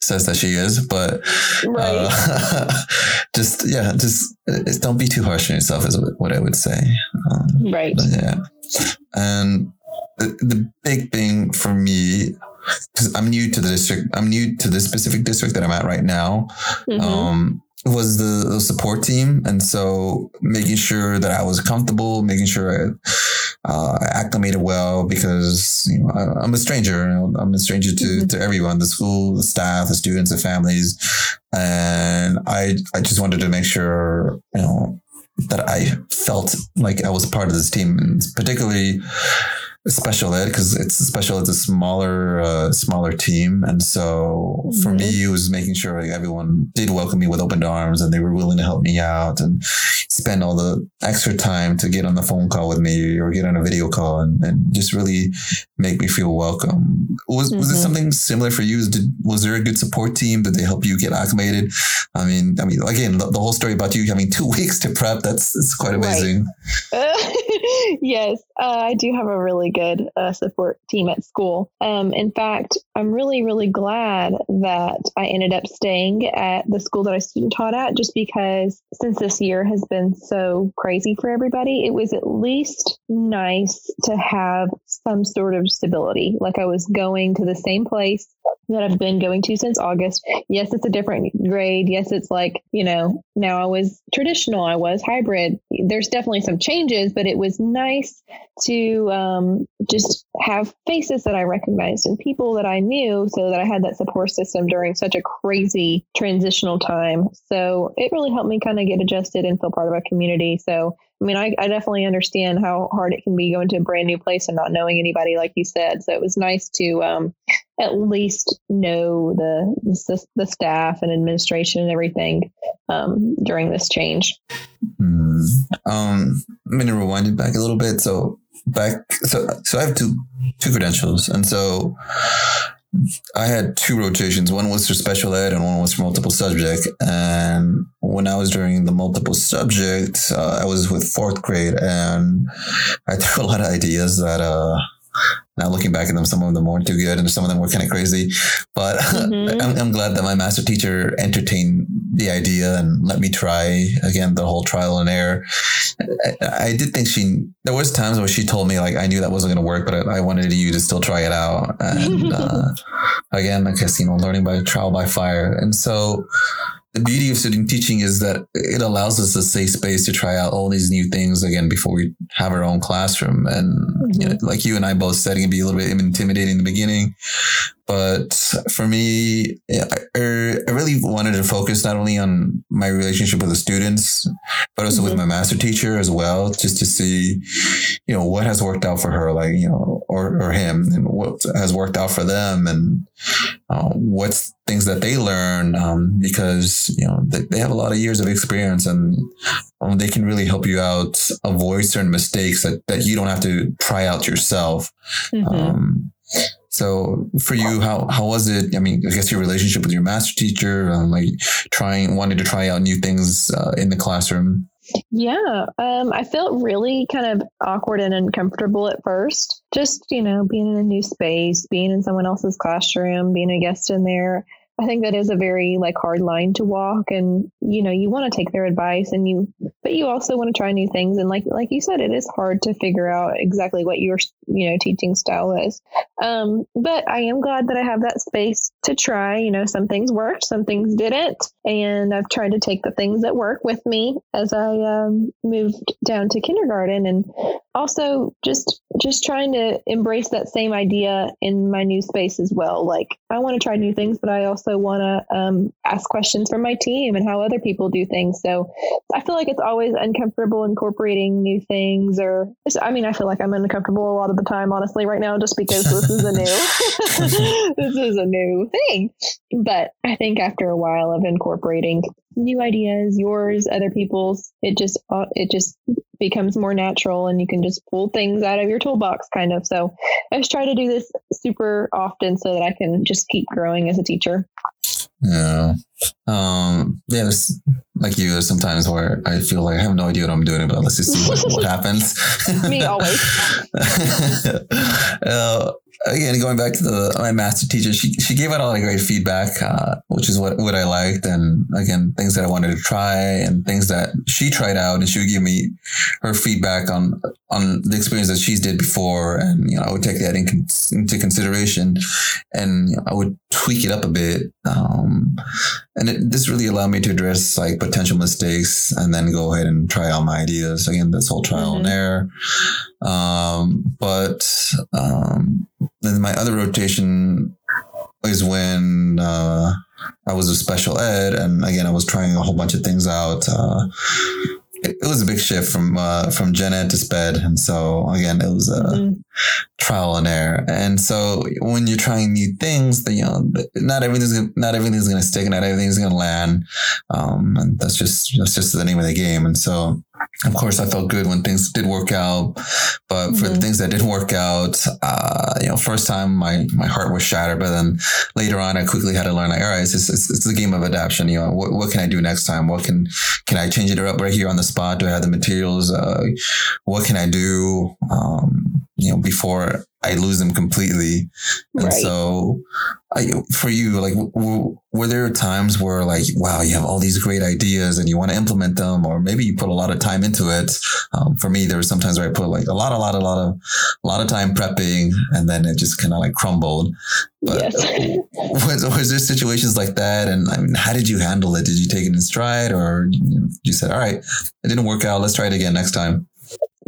says that she is, but right. uh, just yeah, just don't be too harsh on yourself is what I would say. Um, right. yeah, and the, the big thing for me because I'm new to the district. I'm new to this specific district that I'm at right now. Mm-hmm. Um, was the, the, support team, and so making sure that I was comfortable, making sure I, uh, acclimated well, because you know I, am a stranger. I'm a stranger to mm-hmm. to everyone, the school, the staff, the students, the families, and I I just wanted to make sure you know that I felt like I was part of this team, and particularly special ed because it's special it's a smaller uh, smaller team and so mm-hmm. for me it was making sure like, everyone did welcome me with open arms and they were willing to help me out and spend all the extra time to get on the phone call with me or get on a video call and, and just really make me feel welcome was mm-hmm. was it something similar for you did, was there a good support team did they help you get acclimated i mean i mean again the, the whole story about you having two weeks to prep that's it's quite amazing right. yes, uh, I do have a really good uh, support team at school. Um, in fact, I'm really, really glad that I ended up staying at the school that I student taught at just because since this year has been so crazy for everybody, it was at least nice to have some sort of stability. Like I was going to the same place that I've been going to since August. Yes, it's a different grade. Yes, it's like, you know, now I was traditional, I was hybrid. There's definitely some changes, but it was nice to um, just have faces that I recognized and people that I knew so that I had that support system during such a crazy transitional time. So it really helped me kind of get adjusted and feel part of a community. So I mean, I, I definitely understand how hard it can be going to a brand new place and not knowing anybody, like you said. So it was nice to um, at least know the, the, the staff and administration and everything um, during this change. Mm. Um, I'm going to rewind it back a little bit. So back, so so I have two two credentials, and so I had two rotations. One was for special ed and one was for multiple subject. And when I was during the multiple subject, uh, I was with fourth grade and I threw a lot of ideas that, uh, now looking back at them, some of them weren't too good and some of them were kind of crazy. But mm-hmm. I'm, I'm, glad that my master teacher entertained the idea and let me try again the whole trial and error. I, I did think she, there was times where she told me like, I knew that wasn't going to work, but I, I, wanted you to still try it out. And uh, again, I guess, you know, learning by trial by fire. And so, the beauty of student teaching is that it allows us a safe space to try out all these new things again before we have our own classroom. And mm-hmm. you know, like you and I both said, it can be a little bit intimidating in the beginning, but for me, I, I really wanted to focus not only on my relationship with the students, but also mm-hmm. with my master teacher as well, just to see, you know, what has worked out for her, like, you know, or, or him and what has worked out for them and uh, what's things that they learn um, because, you know, they, they have a lot of years of experience and um, they can really help you out avoid certain mistakes that, that you don't have to try out yourself. Mm-hmm. Um, so for you, how how was it? I mean, I guess your relationship with your master teacher, um, like trying, wanting to try out new things uh, in the classroom. Yeah, um, I felt really kind of awkward and uncomfortable at first. Just you know, being in a new space, being in someone else's classroom, being a guest in there. I think that is a very like hard line to walk and you know you want to take their advice and you but you also want to try new things and like like you said it is hard to figure out exactly what your you know teaching style is. Um, but I am glad that I have that space to try you know some things worked some things didn't and I've tried to take the things that work with me as I um, moved down to kindergarten and also just just trying to embrace that same idea in my new space as well like I want to try new things but I also want to um, ask questions from my team and how other people do things. So I feel like it's always uncomfortable incorporating new things, or I mean, I feel like I'm uncomfortable a lot of the time, honestly, right now, just because this is a new, this is a new thing. But I think after a while of incorporating new ideas, yours, other people's, it just uh, it just becomes more natural and you can just pull things out of your toolbox kind of. So I just try to do this super often so that I can just keep growing as a teacher. Yeah. Um, yeah, there's like you, there's sometimes where I feel like I have no idea what I'm doing, but let's just see what, what happens. Me always. uh, again, going back to the my master teacher, she she gave out a lot of great feedback, uh, which is what what I liked, and again, things that I wanted to try, and things that she tried out, and she would give me her feedback on on the experience that she's did before, and you know, I would take that in, into consideration, and you know, I would tweak it up a bit, um, and it, this really allowed me to address like potential mistakes, and then go ahead and try out my ideas. Again, this whole trial mm-hmm. and error. Um, but um, then my other rotation is when uh, I was a special ed, and again I was trying a whole bunch of things out. Uh, it, it, was a big shift from uh, from gen ed to sped, and so again it was a mm-hmm. trial and error. And so when you're trying new things, the you know not everything's gonna, not everything's going to stick, not everything's going to land, um, and that's just that's just the name of the game. And so of course, I felt good when things did work out, But for mm-hmm. the things that didn't work out, uh, you know, first time my my heart was shattered, but then later on, I quickly had to learn like, all right, it's it's, it's a game of adaptation. You know, what, what can I do next time? What can can I change it up right here on the spot? Do I have the materials? Uh, what can I do? Um, you know, before I lose them completely. And right. so I, for you, like, w- were there times where like, wow, you have all these great ideas and you want to implement them, or maybe you put a lot of time into it. Um, for me, there were sometimes where I put like a lot, a lot, a lot of, a lot of time prepping and then it just kind of like crumbled. But yes. was, was there situations like that? And I mean, how did you handle it? Did you take it in stride or you said, all right, it didn't work out. Let's try it again next time?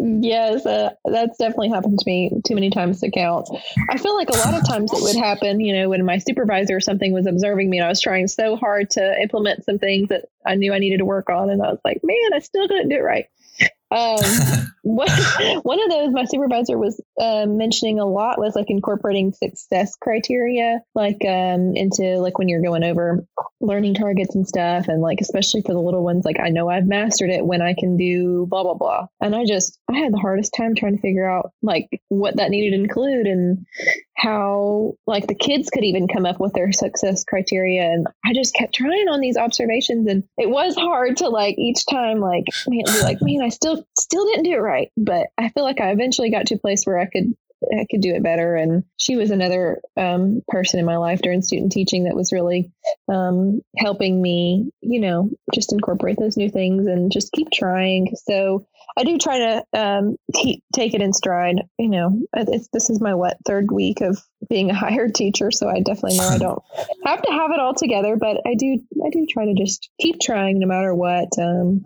Yes, uh, that's definitely happened to me too many times to count. I feel like a lot of times it would happen, you know, when my supervisor or something was observing me and I was trying so hard to implement some things that I knew I needed to work on. And I was like, man, I still couldn't do it right. Um, one, one of those my supervisor was uh, mentioning a lot was like incorporating success criteria, like um, into like when you're going over learning targets and stuff, and like especially for the little ones, like I know I've mastered it when I can do blah blah blah, and I just I had the hardest time trying to figure out like what that needed to include and how like the kids could even come up with their success criteria, and I just kept trying on these observations, and it was hard to like each time like man, be like man I still still didn't do it right, but I feel like I eventually got to a place where I could I could do it better. And she was another um, person in my life during student teaching that was really um, helping me, you know, just incorporate those new things and just keep trying. So I do try to um, take it in stride. You know, this is my what third week of being a hired teacher, so I definitely know I don't have to have it all together, but I do I do try to just keep trying no matter what. Um,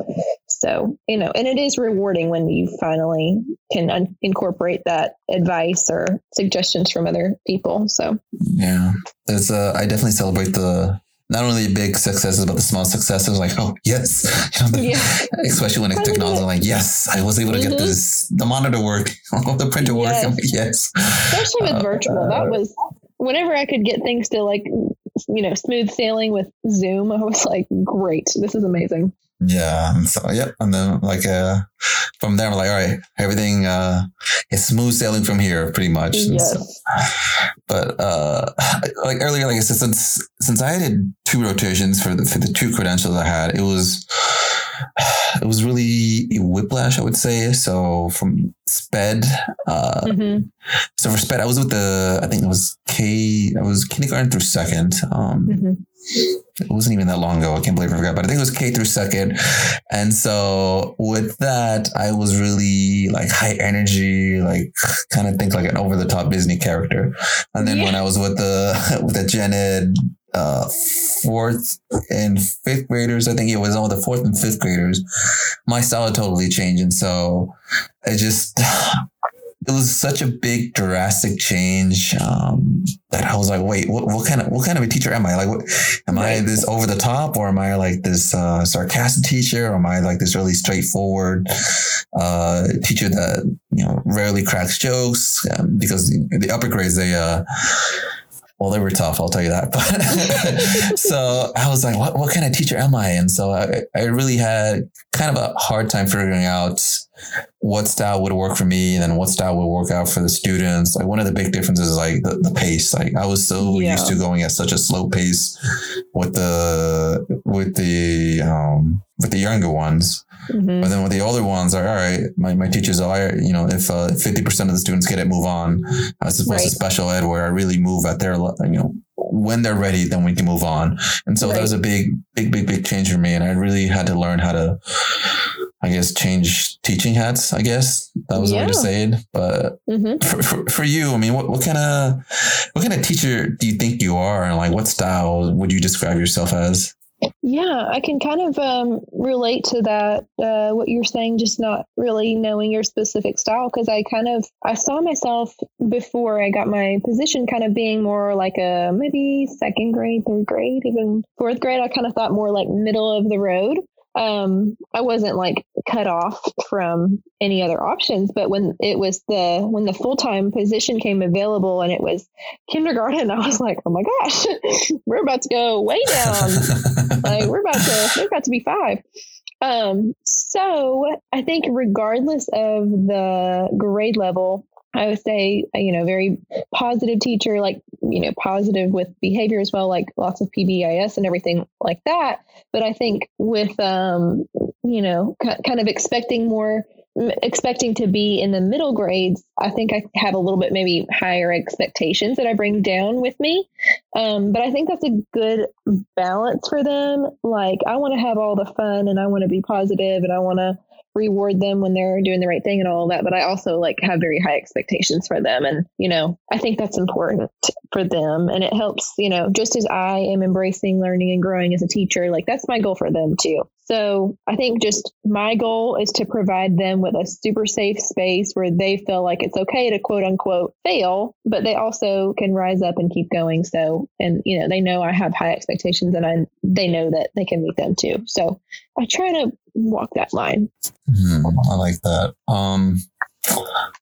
so you know, and it is rewarding when you finally can un- incorporate that advice or suggestions from other people. So yeah, there's uh, I definitely celebrate the not only the big successes, but the small successes. Like, oh yes, you know, the, yeah. especially when it's technology. Like, yes, I was able to mm-hmm. get this the monitor work, the printer yes. work. Like, yes, especially with uh, virtual. That was whenever I could get things to like, you know, smooth sailing with Zoom. I was like, great, this is amazing. Yeah. And so, yep. And then like, uh, from there, I'm like, all right, everything, uh, is smooth sailing from here pretty much. Yes. So, but, uh, like earlier, like I said, since, since I did two rotations for the, for the two credentials I had, it was, it was really a whiplash, I would say. So from SPED, uh, mm-hmm. so for SPED, I was with the, I think it was K, I was kindergarten through second. Um, mm-hmm it wasn't even that long ago. I can't believe I forgot, but I think it was K through second. And so with that, I was really like high energy, like kind of think like an over the top Disney character. And then yeah. when I was with the with the Gen Ed uh, fourth and fifth graders, I think it was all the fourth and fifth graders, my style totally changed. And so I just it was such a big drastic change um, that I was like, wait, what, what, kind of what kind of a teacher am I? Like, what, am right. I this over the top, or am I like this uh, sarcastic teacher, or am I like this really straightforward uh, teacher that you know rarely cracks jokes? Um, because the, upper grades they uh, well, they were tough, I'll tell you that. But so I was like, what, what kind of teacher am I? And so I, I really had kind of a hard time figuring out what style would work for me and then what style would work out for the students. Like one of the big differences is like the, the pace. Like I was so yeah. used to going at such a slow pace with the with the um with the younger ones. Mm-hmm. But then with the older ones, are all right, my, my teachers are, you know, if uh, 50% of the students get it, move on. As opposed right. to special ed where I really move at their, you know, when they're ready, then we can move on. And so right. that was a big, big, big, big change for me. And I really had to learn how to, I guess, change teaching hats, I guess that was yeah. the way to say it. But mm-hmm. for, for, for, you, I mean, what, what kind of, what kind of teacher do you think you are? And like, what style would you describe yourself as? Yeah, I can kind of um, relate to that. Uh, what you're saying, just not really knowing your specific style, because I kind of I saw myself before I got my position, kind of being more like a maybe second grade, third grade, even fourth grade. I kind of thought more like middle of the road um, I wasn't like cut off from any other options. But when it was the when the full time position came available and it was kindergarten, I was like, oh my gosh, we're about to go way down. like we're about to we're about to be five. Um, so I think regardless of the grade level, I would say, you know, very positive teacher, like, you know, positive with behavior as well, like lots of PBIS and everything like that. But I think with, um, you know, kind of expecting more expecting to be in the middle grades, I think I have a little bit maybe higher expectations that I bring down with me. Um, but I think that's a good balance for them. Like, I want to have all the fun and I want to be positive and I want to reward them when they're doing the right thing and all that but i also like have very high expectations for them. And you know i think that's important for them. And it helps you know just as i am embracing learning and growing as a teacher like that's my goal for them too so I think just my goal is to provide them with a super safe space where they feel like it's okay to quote unquote fail, but they also can rise up and keep going. So, and you know, they know I have high expectations and I, they know that they can meet them too. So I try to walk that line. Mm, I like that. Um,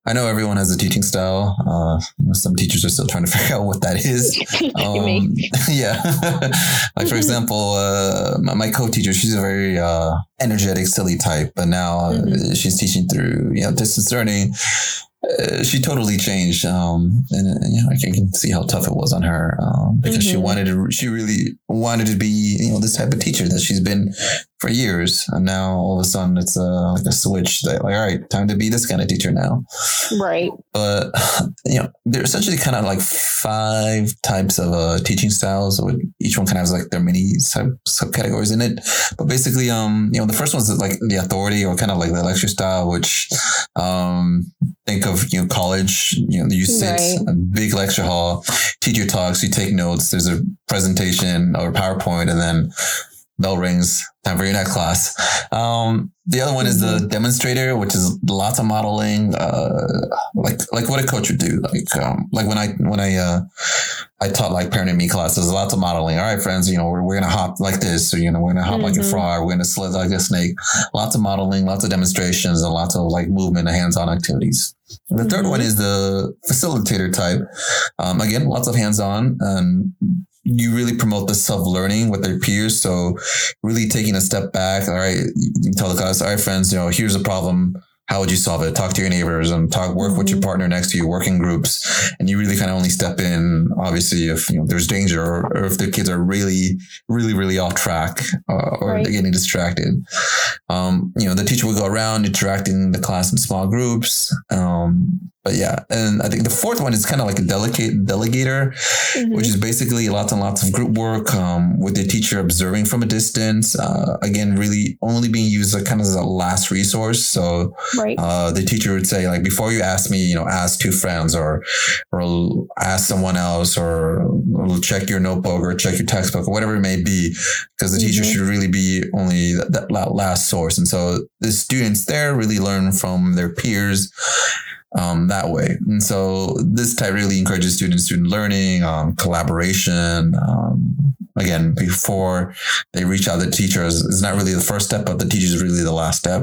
I know everyone has a teaching style. Uh, some teachers are still trying to figure out what that is. Um, yeah. like, for example, uh, my co-teacher, she's a very uh, energetic, silly type, but now mm-hmm. she's teaching through, you know, distance learning. Uh, she totally changed. Um, and uh, you know, I can see how tough it was on her um, because mm-hmm. she wanted to. She really wanted to be, you know, this type of teacher that she's been for years, and now all of a sudden it's uh, like a switch that, like, all right, time to be this kind of teacher now. Right. But you know, there's essentially kind of like five types of uh, teaching styles. So each one kind of has like their many sub subcategories in it. But basically, um, you know, the first one's like the authority or kind of like the lecture style, which um, think of you know college. You know, you sit right. a big lecture hall, teacher talks, you take notes. There's a presentation or PowerPoint, and then bell rings, time for your next class. Um, the other one is the mm-hmm. demonstrator, which is lots of modeling, uh, like like what a coach would do. Like um, like when I when I uh, I taught like parent and me classes, lots of modeling. All right, friends, you know we're, we're gonna hop like this, or you know we're gonna hop mm-hmm. like a mm-hmm. frog, we're gonna slither like a snake. Lots of modeling, lots of demonstrations, and lots of like movement and hands-on activities. The mm-hmm. third one is the facilitator type. Um, again, lots of hands-on and you really promote the self learning with their peers. So really taking a step back. All right, you tell the class, all right, friends, you know, here's a problem. How would you solve it? Talk to your neighbors and talk, work with your mm-hmm. partner next to you, working groups. And you really kind of only step in, obviously, if, you know, there's danger or, or if the kids are really, really, really off track uh, or right. they're getting distracted. Um, you know, the teacher will go around interacting the class in small groups. Um, but yeah, and I think the fourth one is kind of like a delegate delegator, mm-hmm. which is basically lots and lots of group work um, with the teacher observing from a distance. Uh, again, really only being used like kind of as a last resource. So right. uh, the teacher would say like, before you ask me, you know, ask two friends or or ask someone else or, or check your notebook or check your textbook or whatever it may be, because the mm-hmm. teacher should really be only that, that last source. And so the students there really learn from their peers um, that way. And so this type really encourages student student learning, um, collaboration. Um, again, before they reach out to the teachers, it's not really the first step, but the teacher is really the last step.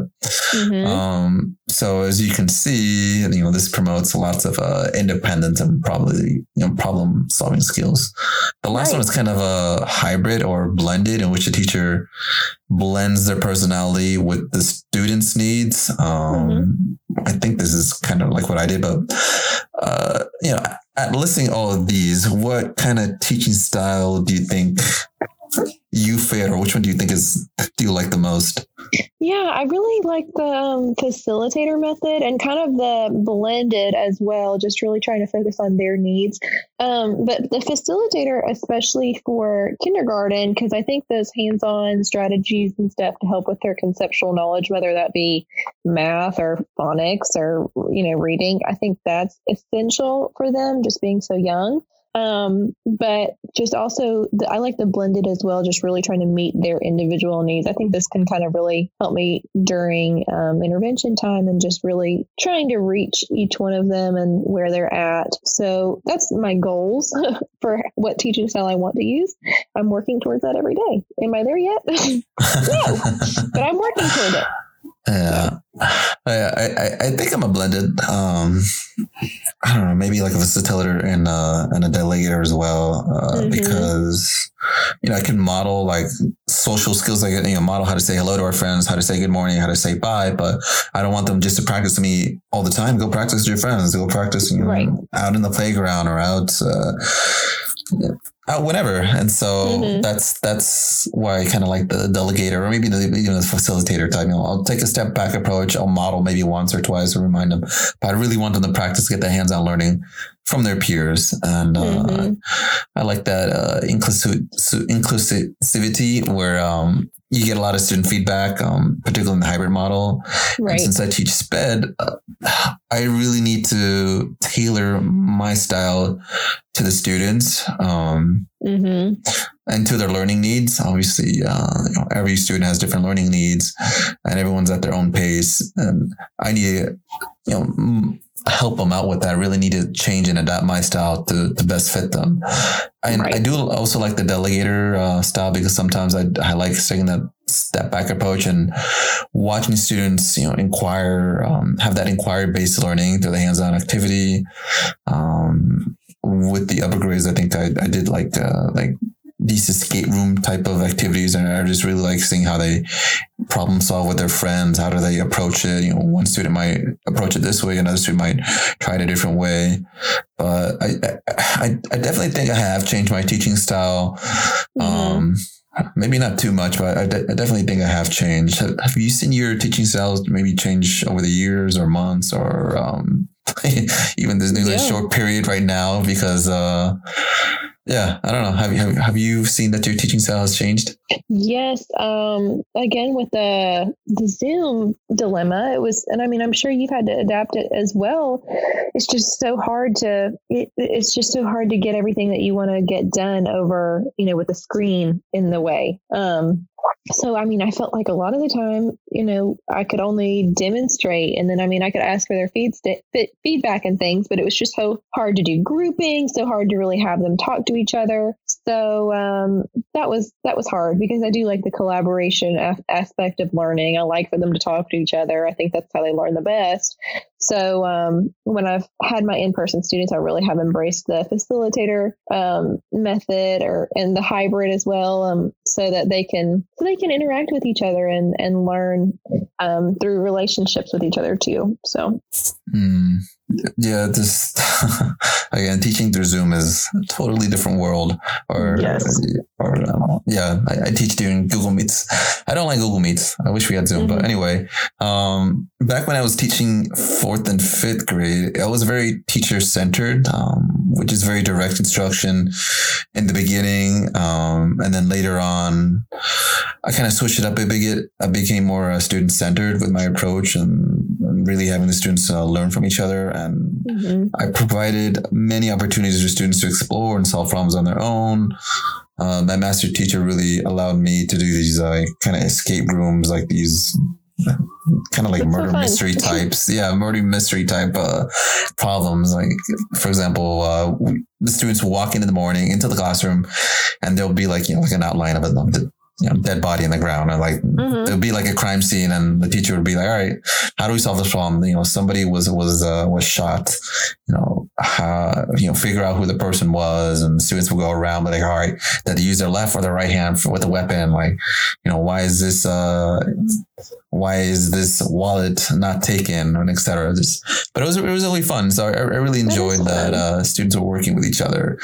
Mm-hmm. Um, so as you can see, you know, this promotes lots of uh, independence and probably, you know, problem solving skills. The last right. one is kind of a hybrid or blended in which the teacher blends their personality with the student's needs. Um, mm-hmm. I think this is kind of like what I did, but uh, you know, at listing all of these, what kind of teaching style do you think you or which one do you think is do you like the most? Yeah, I really like the um, facilitator method and kind of the blended as well, just really trying to focus on their needs. Um, but the facilitator, especially for kindergarten, because I think those hands on strategies and stuff to help with their conceptual knowledge, whether that be math or phonics or, you know, reading, I think that's essential for them just being so young. Um, but just also, the, I like the blended as well, just really trying to meet their individual needs. I think this can kind of really help me during um, intervention time and just really trying to reach each one of them and where they're at. So that's my goals for what teaching style I want to use. I'm working towards that every day. Am I there yet? no, but I'm working toward it. Yeah, I, I I think I'm a blended. Um, I don't know, maybe like a facilitator and uh, and a delegator as well, uh, mm-hmm. because you know I can model like social skills, like you know, model how to say hello to our friends, how to say good morning, how to say bye. But I don't want them just to practice me all the time. Go practice with your friends. Go practice, you know, right. out in the playground or out. Uh, out whenever. And so mm-hmm. that's that's why I kind of like the delegator or maybe the you know the facilitator type. You know, I'll take a step back approach. I'll model maybe once or twice or remind them. But I really want them to practice, get the hands-on learning from their peers, and uh, mm-hmm. I like that uh, inclusivity where um, you get a lot of student feedback, um, particularly in the hybrid model. Right. And since I teach SPED, uh, I really need to tailor my style to the students um, mm-hmm. and to their learning needs. Obviously, uh, you know, every student has different learning needs, and everyone's at their own pace. And I need to, you know, help them out with that. I really need to change and adapt my style to, to best fit them. And right. I do also like the delegator uh, style because sometimes I, I like taking that step back approach and watching students, you know, inquire, um, have that inquiry based learning through the hands-on activity. Um, with the upper grades, I think I, I did like, uh, like these escape room type of activities and I just really like seeing how they problem solve with their friends. How do they approach it? You know, one student might approach it this way, another student might try it a different way. But I, I, I definitely think I have changed my teaching style. Mm-hmm. Um, maybe not too much, but I, de- I definitely think I have changed. Have, have, you seen your teaching styles maybe change over the years or months or, um, even this new yeah. short period right now? Because, uh, yeah, I don't know. Have you have, have you seen that your teaching style has changed? Yes. Um, again, with the the Zoom dilemma, it was, and I mean, I'm sure you've had to adapt it as well. It's just so hard to. It, it's just so hard to get everything that you want to get done over, you know, with the screen in the way. Um, so i mean i felt like a lot of the time you know i could only demonstrate and then i mean i could ask for their feed st- feedback and things but it was just so hard to do grouping so hard to really have them talk to each other. So um, that was that was hard because i do like the collaboration aspect of learning. I like for them to talk to each other. I think that's how they learn the best so um, when I've had my in-person students, I really have embraced the facilitator um, method or and the hybrid as well, um, so that they can so they can interact with each other and and learn um, through relationships with each other too. So. Mm yeah this again teaching through zoom is a totally different world or yes. or um, yeah I, I, teach during google meets i don't like google meets i wish we had zoom mm-hmm. but anyway um, back when i was teaching fourth and fifth grade i was very teacher centered um, which is very direct instruction in the beginning um, and then later on i kind of switched it up a bit i became more uh, student centered with my approach and, and really having the students uh, learn from each other and mm-hmm. I provided many opportunities for students to explore and solve problems on their own. Uh, my master teacher really allowed me to do these uh, kind of escape rooms, like these kind of like That's murder so mystery types. Yeah, murder mystery type uh, problems. Like, for example, uh, the students will walk in in the morning into the classroom, and there'll be like you know like an outline of it you know, dead body in the ground. And like mm-hmm. it would be like a crime scene, and the teacher would be like, "All right, how do we solve this problem? You know, somebody was was uh, was shot. You know, how, you know, figure out who the person was." And students would go around, but like, "All right, did they use their left or their right hand for, with the weapon? Like, you know, why is this? Uh, why is this wallet not taken and etc but it was it was really fun so i, I really enjoyed that, that uh, students were working with each other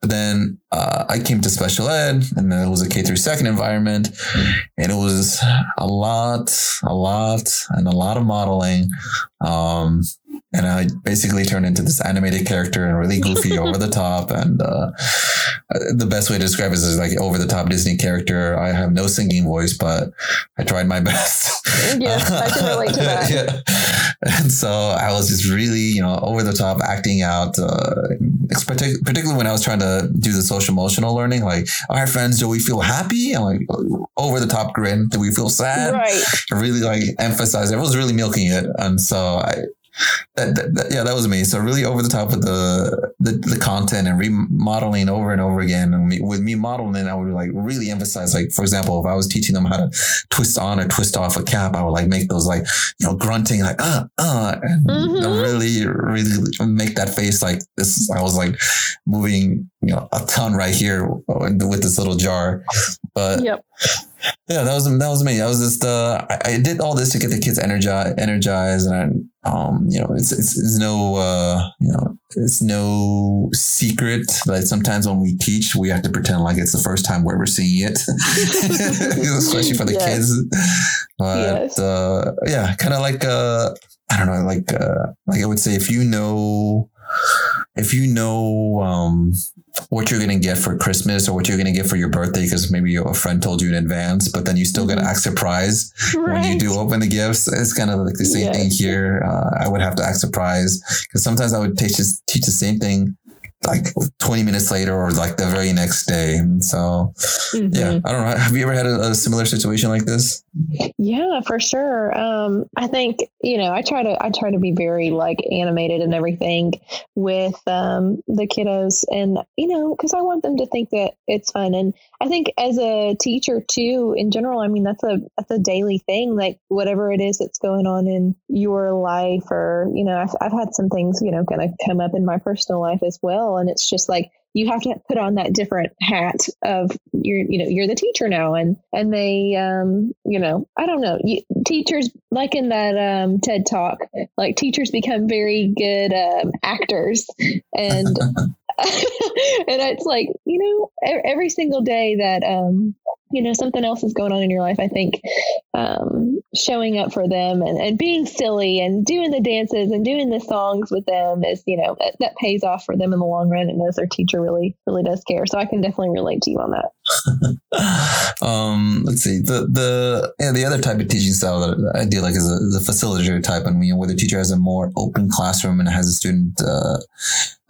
but then uh, I came to special ed, and then it was a K through second environment, and it was a lot, a lot, and a lot of modeling. Um, and I basically turned into this animated character and really goofy, over the top. And uh, the best way to describe it is like over the top Disney character. I have no singing voice, but I tried my best. Yeah, I can relate to that. yeah. And so I was just really, you know, over the top acting out, uh, particularly when I was trying to do the social emotional learning. Like, all right, friends, do we feel happy? And like over the top grin. Do we feel sad? Right. really like emphasize. It was really milking it, and so I that, that, that, yeah, that was me. So really over the top of the the, the content and remodeling over and over again. And me, with me modeling, I would like really emphasize, like for example, if I was teaching them how to twist on or twist off a cap, I would like make those like you know grunting like uh uh, and mm-hmm. really really make that face like this. I was like moving you know a ton right here with this little jar, but yep. Yeah, that was that was me. I was just uh, I, I did all this to get the kids energized, energized, and um, you know, it's it's, it's no uh, you know, it's no secret that sometimes when we teach, we have to pretend like it's the first time we're ever seeing it, especially for the yes. kids. But yes. uh, yeah, kind of like uh, I don't know, like uh, like I would say, if you know if you know um, what you're going to get for Christmas or what you're going to get for your birthday, because maybe a friend told you in advance, but then you still mm-hmm. got to act surprised right. when you do open the gifts. It's kind of like the same yes. thing here. Uh, I would have to act surprised because sometimes I would teach, teach the same thing like 20 minutes later or like the very next day. So mm-hmm. yeah, I don't know. Have you ever had a, a, similar situation like this? Yeah, for sure. Um, I think, you know, I try to, I try to be very like animated and everything with, um, the kiddos and, you know, cause I want them to think that it's fun. And I think as a teacher too, in general, I mean, that's a, that's a daily thing, like whatever it is that's going on in your life or, you know, I've, I've had some things, you know, kind of come up in my personal life as well and it's just like you have to put on that different hat of you're you know you're the teacher now and and they um you know i don't know you, teachers like in that um ted talk like teachers become very good um, actors and and it's like you know every single day that um you know something else is going on in your life i think um, showing up for them and, and being silly and doing the dances and doing the songs with them is you know that, that pays off for them in the long run. And as their teacher really really does care. So i can definitely relate to you on that um, let's see the the yeah, the other type of teaching style that i do like is a, is a facilitator type and you know where the teacher has a more open classroom and has a student uh,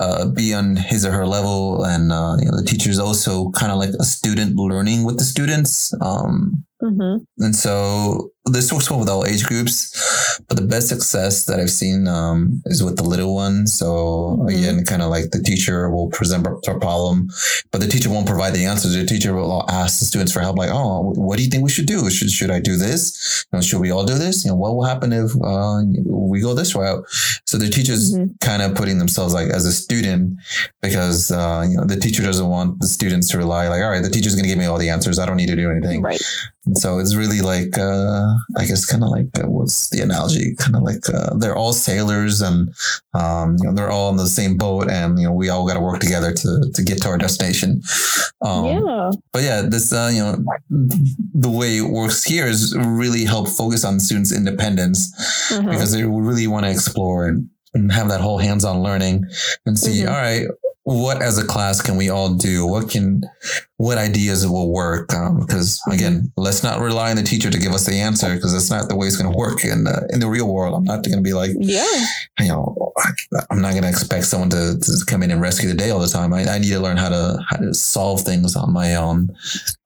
uh, be on his or her level, and uh, you know, the teacher is also kind of like a student learning with the students. Um, Mm-hmm. And so this works well with all age groups, but the best success that I've seen um, is with the little ones. So mm-hmm. again, kind of like the teacher will present a problem, but the teacher won't provide the answers. The teacher will ask the students for help, like, "Oh, what do you think we should do? Should should I do this? You know, should we all do this? You know, what will happen if uh, we go this route?" So the teacher's mm-hmm. kind of putting themselves like as a student because uh, you know the teacher doesn't want the students to rely like, "All right, the teacher's going to give me all the answers. I don't need to do anything." Right. And so it's really like, uh, I guess, kind of like uh, what's the analogy? Kind of like uh, they're all sailors, and um, you know they're all in the same boat, and you know we all got to work together to to get to our destination. Um, yeah. But yeah, this uh, you know the way it works here is really help focus on students' independence mm-hmm. because they really want to explore and and have that whole hands-on learning and see mm-hmm. all right what as a class can we all do what can what ideas will work. Because um, again, let's not rely on the teacher to give us the answer because that's not the way it's going to work in the, in the real world. I'm not going to be like, yeah, you know, I'm not going to expect someone to, to come in and rescue the day all the time. I, I need to learn how to how to solve things on my own.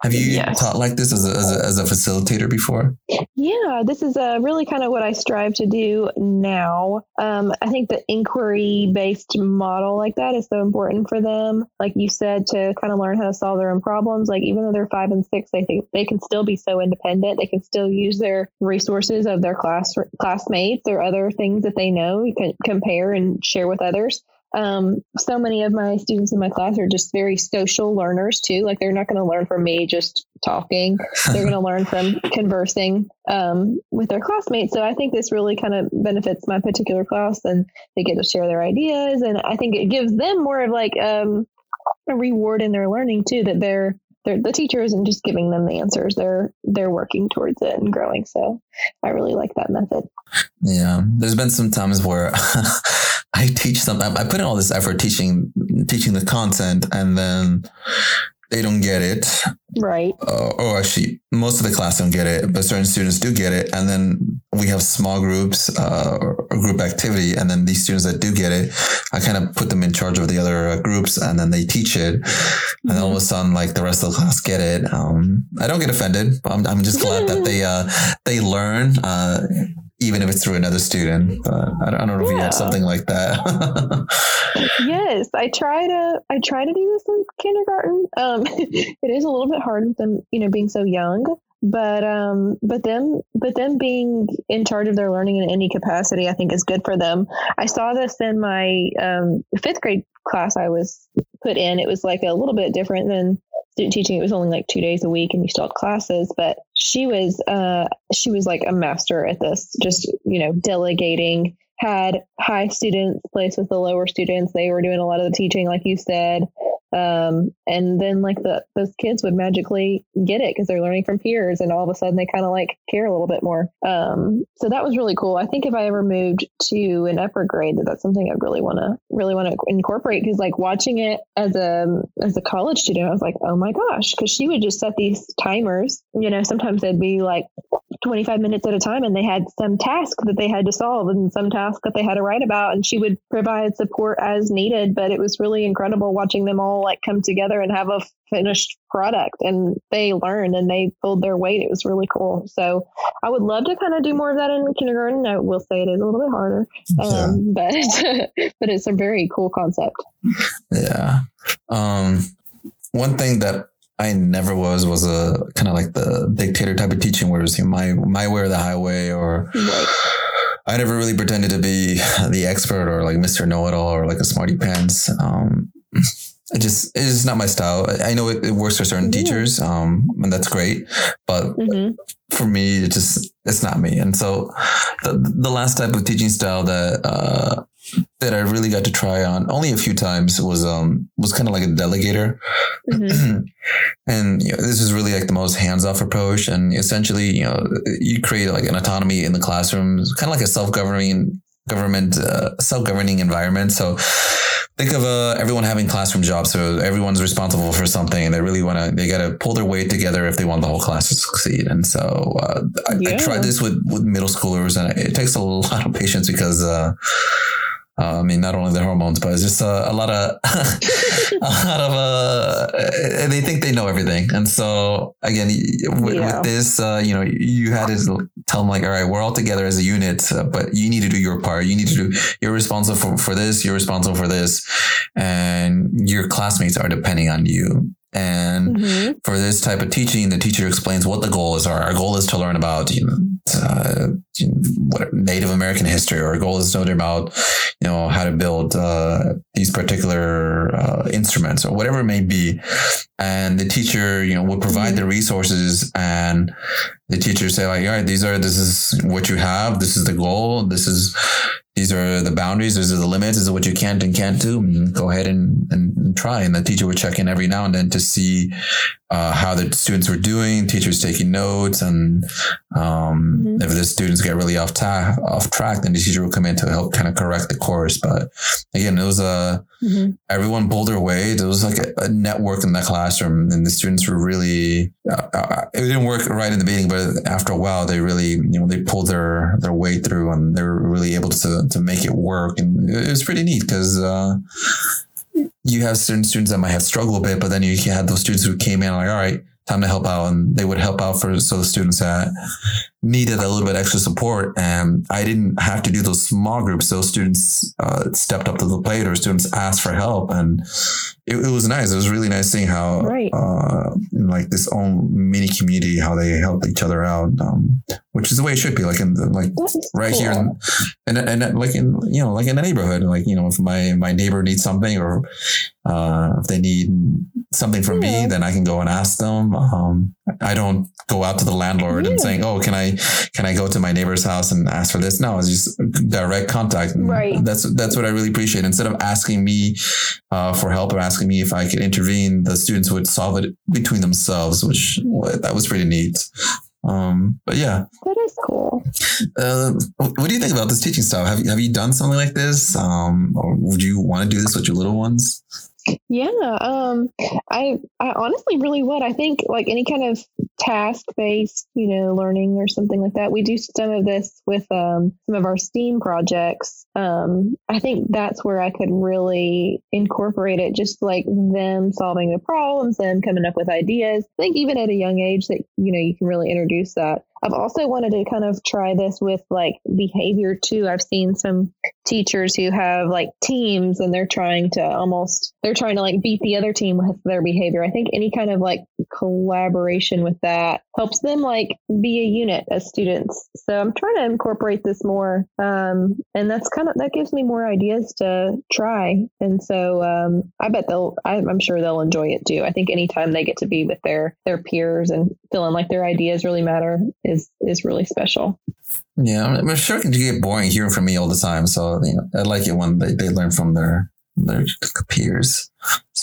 Have you yes. taught like this as a, as a, as a facilitator before? Yeah, this is a really kind of what I strive to do now. Um, I think the inquiry based model like that is so important for them. Like you said, to kind of learn how to solve their own problems. Like even though they're five and six, they think they can still be so independent. They can still use their resources of their class classmates or other things that they know. You can compare and share with others. Um, so many of my students in my class are just very social learners too. Like they're not going to learn from me just talking. They're going to learn from conversing um, with their classmates. So I think this really kind of benefits my particular class, and they get to share their ideas, and I think it gives them more of like um, a reward in their learning too that they're they're, the teacher isn't just giving them the answers they're they're working towards it and growing so i really like that method yeah there's been some times where i teach them i put in all this effort teaching teaching the content and then they don't get it. Right. Uh, or actually, most of the class don't get it, but certain students do get it. And then we have small groups uh, or group activity. And then these students that do get it, I kind of put them in charge of the other uh, groups and then they teach it. Mm-hmm. And all of a sudden, like the rest of the class get it. Um, I don't get offended. I'm, I'm just glad that they, uh, they learn. Even if it's through another student. But I don't, I don't know if you Yeah. had something like that. yes, I try to I try to do this in kindergarten. Um, it is a little bit hard with them, you know, being so young. But um, but them but them being in charge of their learning in any capacity, I think is good for them. I saw this in my um, fifth grade class I was put in. It was like a little bit different than student teaching. It was only like two days a week, and you still had classes. But she was uh, she was like a master at this, just you know, delegating had high students placed with the lower students. They were doing a lot of the teaching, like you said. Um, and then like the those kids would magically get it because they're learning from peers, and all of a sudden they kind of like care a little bit more. Um, so that was really cool. I think if I ever moved to an upper grade, that that's something I'd really want to really want to incorporate because like watching it as a as a college student, I was like, oh my gosh, because she would just set these timers. You know, sometimes they'd be like 25 minutes at a time and they had some task that they had to solve and some task that they had to write about and she would provide support as needed but it was really incredible watching them all like come together and have a finished product and they learned and they pulled their weight. It was really cool. So i would love to kind of do more of that in kindergarten. I will say it is a little bit harder um, but but it's a very cool concept. Yeah. Um, one thing that I never was was a kind of like the dictator type of teaching, where it was you know, my my way or the highway, or Right. I never really pretended to be the expert or like Mister Know It All or like a smarty pants. Um, it just it's just not my style. I know it, it works for certain Yeah. teachers, um, and that's great, but hmm for me, it just it's not me. And so, the the last type of teaching style that uh, that I really got to try on only a few times was um was kind of like a delegator, hmm and you know, this is really like the most hands off approach. And essentially, you know, you create like an autonomy in the classroom, kind of like a self governing government uh, self governing environment. So think of uh, everyone having classroom jobs. So everyone's responsible for something and they really want to, they got to pull their weight together if they want the whole class to succeed. And so uh, I, I tried this with, with middle schoolers and it takes a lot of patience because, uh, uh, I mean, not only the hormones, but it's just uh, a lot of, a lot of, uh, they think they know everything. And so again, with, Yeah. with this, uh, you know, you had to tell them like, all right, we're all together as a unit, uh, but you need to do your part. You need to do, you're responsible for, for this. You're responsible for this and your classmates are depending on you. And hmm for this type of teaching, the teacher explains what the goal is. Our goal is to learn about you know, uh, what Native American history. Our goal is to learn about you know how to build uh, these particular uh, instruments or whatever it may be. And the teacher, you know, will provide the resources, and the teacher say like, all right, these are this is what you have. This is the goal. This is these are the boundaries. These are the limits. This is what you can't and can't do. And go ahead and, and, try. And the teacher would check in every now and then to see uh, how the students were doing. Teachers taking notes, and um, Mhm. if the students get really off ta- off track, then the teacher would come in to help kind of correct the course. But again, it was a hmm everyone pulled their weight. It was like a, a network in the classroom, and the students were really. Uh, uh, it didn't work right in the beginning, but after a while, they really, you know, they pulled their their way through, and they were really able to to make it work, and it was pretty neat because. Uh, you have certain students that might have struggled a bit, but then you had those students who came in like, all right, time to help out, and they would help out for so the students that needed a little bit extra support. And I didn't have to do those small groups; those students uh, stepped up to the plate, or students asked for help, and it, it was nice. It was really nice seeing how, Right. uh, in like this own mini community, how they helped each other out, um, which is the way it should be. Like in the, like right here in, and and like in you know like in the neighborhood like you know if my my neighbor needs something or uh if they need something from Yeah. me then i can go and ask them um i don't go out to the landlord and saying oh can i can i go to my neighbor's house and ask for this no it's just direct contact Right. that's that's what i really appreciate instead of asking me uh, for help or asking me if i could intervene the students would solve it between themselves which that was pretty neat um but yeah That is cool. uh, what do you think about this teaching style? Have you, have you done something like this? Um, or would you want to do this with your little ones? Yeah, um, I I honestly really would. I think like any kind of task based, you know, learning or something like that. We do some of this with um, some of our STEAM projects. Um, I think that's where I could really incorporate it, just like them solving the problems, them coming up with ideas. I think even at a young age that you know you can really introduce that. I've also wanted to kind of try this with like behavior too. I've seen some teachers who have like teams and they're trying to almost they're trying to like beat the other team with their behavior. I think any kind of like collaboration with that helps them like be a unit as students. So I'm trying to incorporate this more. Um, and that's kind of that gives me more ideas to try. And so um, I bet they'll I, I'm sure they'll enjoy it too. I think anytime they get to be with their their peers and feeling like their ideas really matter is is really special. Yeah, I'm sure it can get boring hearing from me all the time. So you know, I like it when they, they learn from their their peers.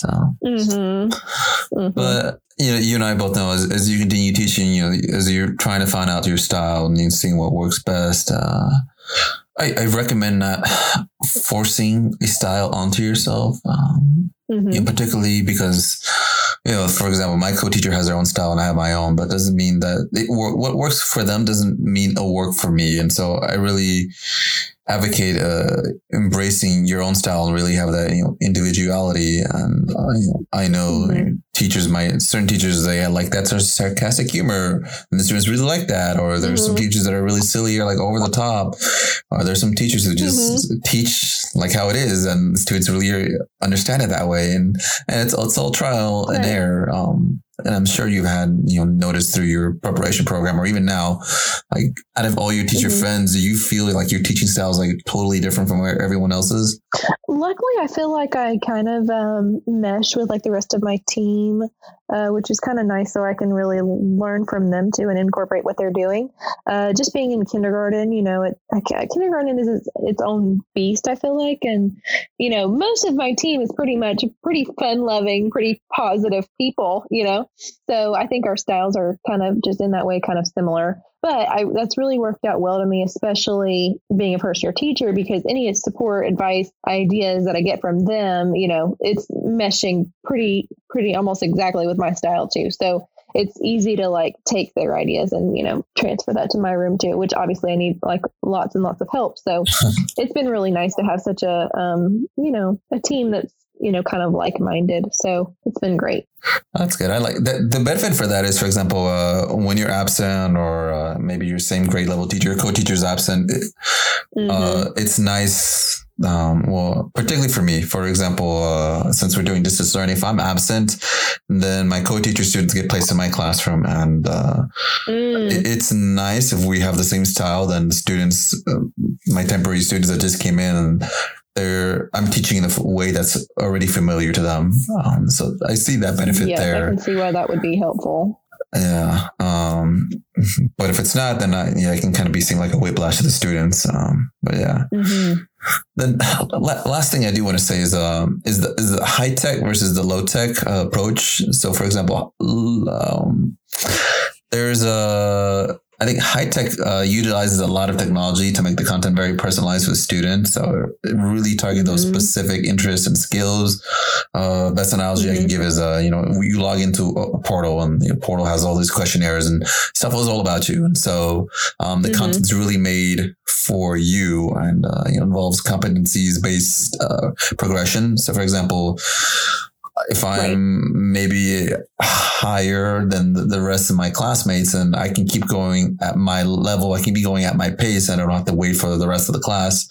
So, mm-hmm. Mm-hmm. but you know, you and I both know as, as you continue teaching, you know, as you're trying to find out your style and seeing what works best. Uh, I, I recommend not forcing a style onto yourself, um, mm-hmm. you know, particularly because, you know, for example, my co-teacher has their own style and I have my own, but doesn't mean that it, what works for them doesn't mean it'll work for me. And so I really advocate uh, embracing your own style and really have that you know individuality and uh, you know, i know mm-hmm. Teachers might certain teachers they like that sort of sarcastic humor and the students really like that or there's mm-hmm. some teachers that are really silly or like over the top or there's some teachers who just mm-hmm. teach like how it is and the students really understand it that way and and it's, it's all trial right. and error um and I'm sure you've had, you know, noticed through your preparation program or even now, like out of all your teacher mm-hmm. friends, do you feel like your teaching style is like totally different from where everyone else is? Luckily, I feel like I kind of um, mesh with like the rest of my team, uh, which is kind of nice. So I can really learn from them too and incorporate what they're doing. Uh, just being in kindergarten, you know, it, kindergarten is its, its own beast, I feel like. And, you know, most of my team is pretty much pretty fun loving, pretty positive people, you know. So I think our styles are kind of just in that way, kind of similar. But I, that's really worked out well to me, especially being a first year teacher, because any support, advice, ideas that I get from them, you know, it's meshing pretty, pretty almost exactly with my style too. So it's easy to like take their ideas and you know transfer that to my room too which obviously i need like lots and lots of help so it's been really nice to have such a um you know a team that's you know, kind of like minded. So it's been great. That's good. I like that. The benefit for that is, for example, uh, when you're absent or uh, maybe your same grade level teacher, co-teacher's absent, mm-hmm. uh, it's nice. Um, well, particularly for me, for example, uh, since we're doing distance learning, if I'm absent, then my co-teacher students get placed in my classroom, and uh, mm. it, it's nice if we have the same style. Then the students, uh, my temporary students that just came in, and they're I'm teaching in a way that's already familiar to them. Um, so I see that benefit yes, there. I can see why that would be helpful. Yeah. Um, but if it's not, then I, yeah, I can kind of be seeing like a whiplash to the students. Um, but yeah. Mm-hmm. Then last thing I do want to say is, um, is the, is the high tech versus the low tech uh, approach. So for example, um, there's a, I think high tech uh, utilizes a lot of technology to make the content very personalized for students. So really target those mm-hmm. specific interests and skills. Uh, best analogy mm-hmm. I can give is, uh, you know, you log into a portal and the portal has all these questionnaires and stuff is all about you. And so um, the mm-hmm. content's really made for you and uh, you know, involves competencies based uh, progression. So for example, if I'm maybe higher than the rest of my classmates and I can keep going at my level, I can be going at my pace. And I don't have to wait for the rest of the class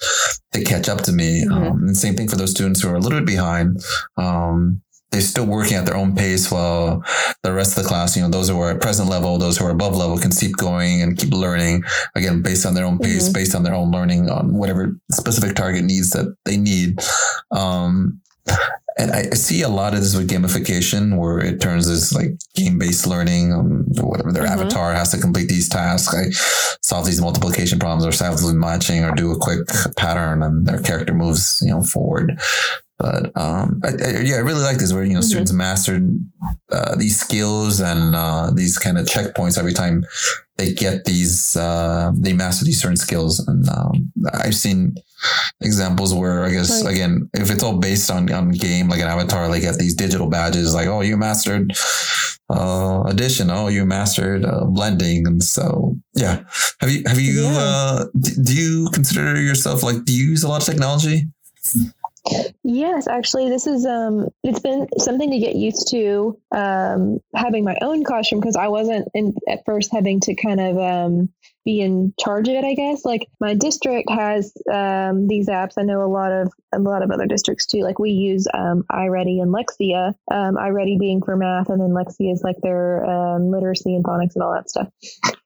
to catch up to me. Mm-hmm. Um, and same thing for those students who are a little bit behind. Um, they're still working at their own pace while the rest of the class, you know, those who are at present level, those who are above level can keep going and keep learning again, based on their own pace, mm-hmm. based on their own learning on whatever specific target needs that they need. Um, and I see a lot of this with gamification where it turns this like game based learning, um, whatever their mm-hmm. avatar has to complete these tasks. like solve these multiplication problems or solve the matching or do a quick pattern and their character moves, you know, forward. But um, I, I, yeah, I really like this where you know mm-hmm. students mastered uh, these skills and uh, these kind of checkpoints every time they get these. Uh, they master these certain skills, and um, I've seen examples where I guess right. again, if it's all based on on game like an avatar, like get these digital badges like, oh, you mastered uh, addition, oh, you mastered uh, blending, and so yeah. Have you have you yeah. uh, do you consider yourself like do you use a lot of technology? Yes, actually, this is um, it's been something to get used to um, having my own classroom because I wasn't in, at first having to kind of um, be in charge of it. I guess like my district has um, these apps. I know a lot of a lot of other districts too. Like we use um, iReady and Lexia. Um, iReady being for math, and then Lexia is like their um, literacy and phonics and all that stuff.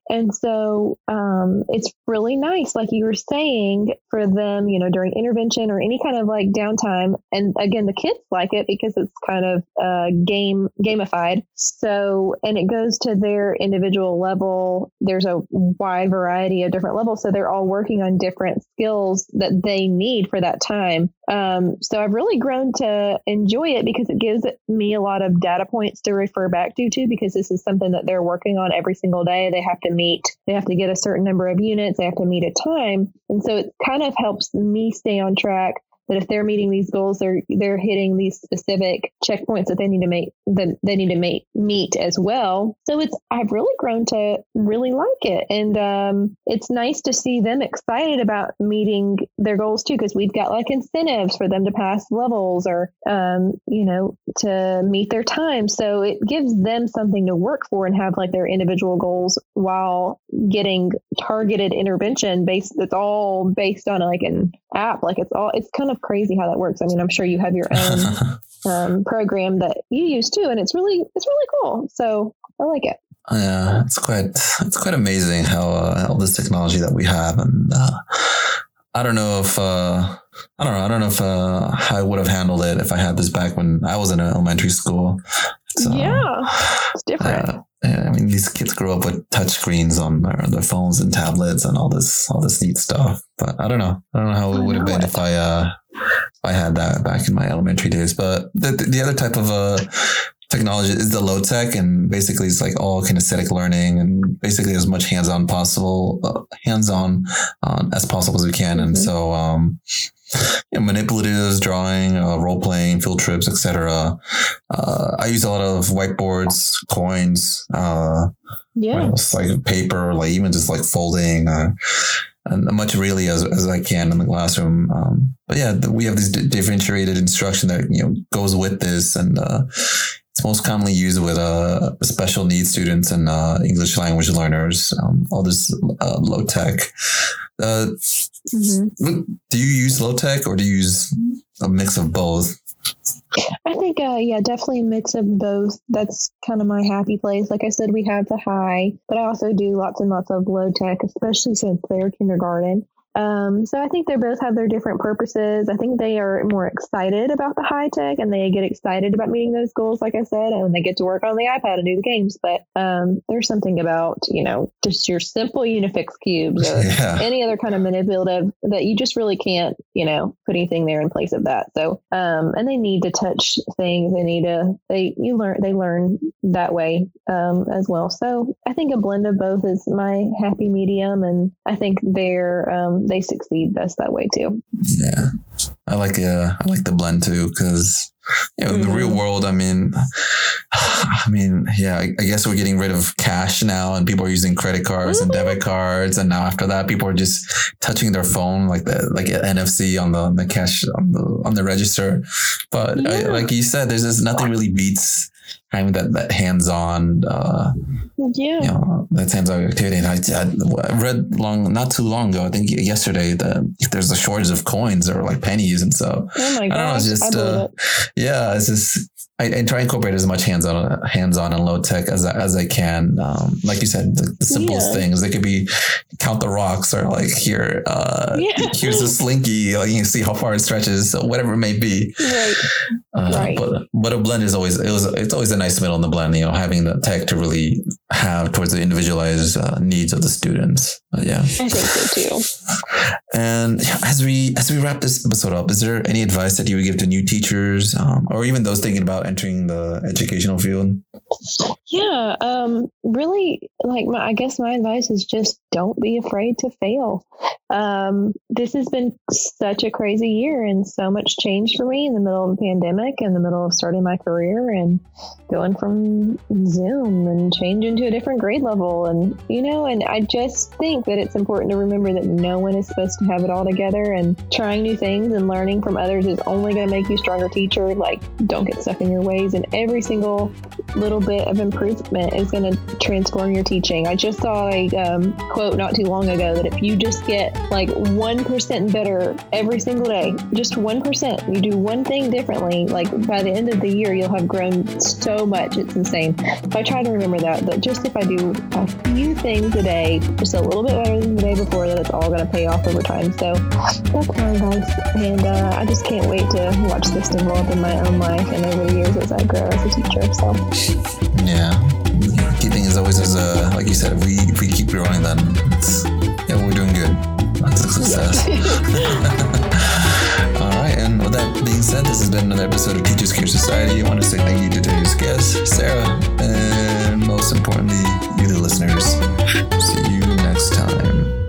And so um, it's really nice, like you were saying, for them, you know, during intervention or any kind of like downtime. And again, the kids like it because it's kind of uh, game gamified. So, and it goes to their individual level. There's a wide variety of different levels, so they're all working on different skills that they need for that time. Um, so I've really grown to enjoy it because it gives me a lot of data points to refer back to too. Because this is something that they're working on every single day. They have to meet, they have to get a certain number of units, they have to meet a time. And so it kind of helps me stay on track that if they're meeting these goals, they're they're hitting these specific checkpoints that they need to make that they need to make meet as well. So it's I've really grown to really like it, and um, it's nice to see them excited about meeting their goals too, because we've got like incentives for them to pass levels or um, you know to meet their time. So it gives them something to work for and have like their individual goals while getting targeted intervention based. It's all based on like an app. Like it's all it's kind of crazy how that works. I mean, I'm sure you have your own um, program that you use too, and it's really it's really cool. So I like it. Yeah, it's quite it's quite amazing how uh, all this technology that we have, and uh, I don't know if uh, I don't know I don't know if uh, I would have handled it if I had this back when I was in elementary school. So, yeah, it's different. Uh, I mean, these kids grow up with touch screens on their, their, phones and tablets and all this all this neat stuff. But I don't know. I don't know how it would have been if I uh, if I had that back in my elementary days. But the the other type of uh, technology is the low tech, and basically it's like all kinesthetic learning and basically as much hands on possible, uh, hands on uh, as possible as we can. Mm-hmm. And so um, you know, manipulatives, drawing, uh, role playing, field trips, etc. Uh, I use a lot of whiteboards, coins, uh, yeah, like paper, like even just like folding, uh, much really as, as I can in the classroom. Um, but yeah, the, we have this differentiated instruction that you know goes with this, and uh, it's most commonly used with uh, special needs students and uh, English language learners. Um, all this uh, low tech. Uh, mm-hmm. Do you use low tech or do you use a mix of both? I think, uh, yeah, definitely a mix of both. That's kind of my happy place. Like I said, we have the high, but I also do lots and lots of low tech, especially since they're kindergarten. Um, so I think they both have their different purposes. I think they are more excited about the high tech and they get excited about meeting those goals, like I said, and they get to work on the iPad and do the games. But um, there's something about, you know, just your simple Unifix cubes or yeah. any other kind of manipulative that you just really can't, you know, put anything there in place of that. So, um, and they need to touch things. They need to, they, you learn, they learn that way um, as well. So I think a blend of both is my happy medium. And I think they're, um, they succeed best that way too. Yeah, I like uh, I like the blend too because you know, in the real mm-hmm. world, I mean, I mean, yeah, I, I, guess we're getting rid of cash now, and people are using credit cards and debit mm-hmm. cards, and now after that, people are just touching their phone like the like NFC on the on the cash on the on the register. But yeah. I, like you said, there's just nothing really beats having that that hands on. Uh, yeah, you know, that hands-on activity. And I, I, read long, not too long ago, I think yesterday, that there's a shortage of coins or like pennies, and so oh my gosh, I don't know, it's just uh, it. yeah, it's just I, I, try and incorporate as much hands-on, hands-on and low tech as I, as I can. Um, like you said, the, the simplest yeah. things. They could be count the rocks, or like here, uh, yeah. here's a slinky. Like you can see how far it stretches, whatever it may be. Right. Uh, right. But but a blend is always it was it's always a nice middle in the blend. You know, having the tech to really have towards the individualized uh, needs of the students. Yeah, I think so too. And as we as we wrap this episode up, is there any advice that you would give to new teachers, um, or even those thinking about entering the educational field? Yeah, um, really, like my, I guess my advice is just don't be afraid to fail. Um, this has been such a crazy year and so much change for me in the middle of the pandemic, in the middle of starting my career and going from Zoom and changing to a different grade level, and you know, and I just think that it's important to remember that no one is supposed to have it all together, and trying new things and learning from others is only going to make you stronger teacher. Like, don't get stuck in your ways, and every single little bit of improvement is going to transform your teaching. I just saw a um, quote not too long ago that if you just get like 1% better every single day, just 1%, you do one thing differently, like by the end of the year, you'll have grown so much. It's insane. So I try to remember that, that just if I do a few things a day, just a little bit better than the day before, that it's all going to pay off over time. So that's my advice. And uh, I just can't wait to watch this develop in my own life and over the years as I grow as a teacher. So, yeah. Keeping is always is a like you said, we if we keep growing then yeah, we're doing good. That's a success. Alright, and with that being said, this has been another episode of Teachers Care Society. I want to say thank you to today's guest, Sarah, and most importantly, you the listeners. See you next time.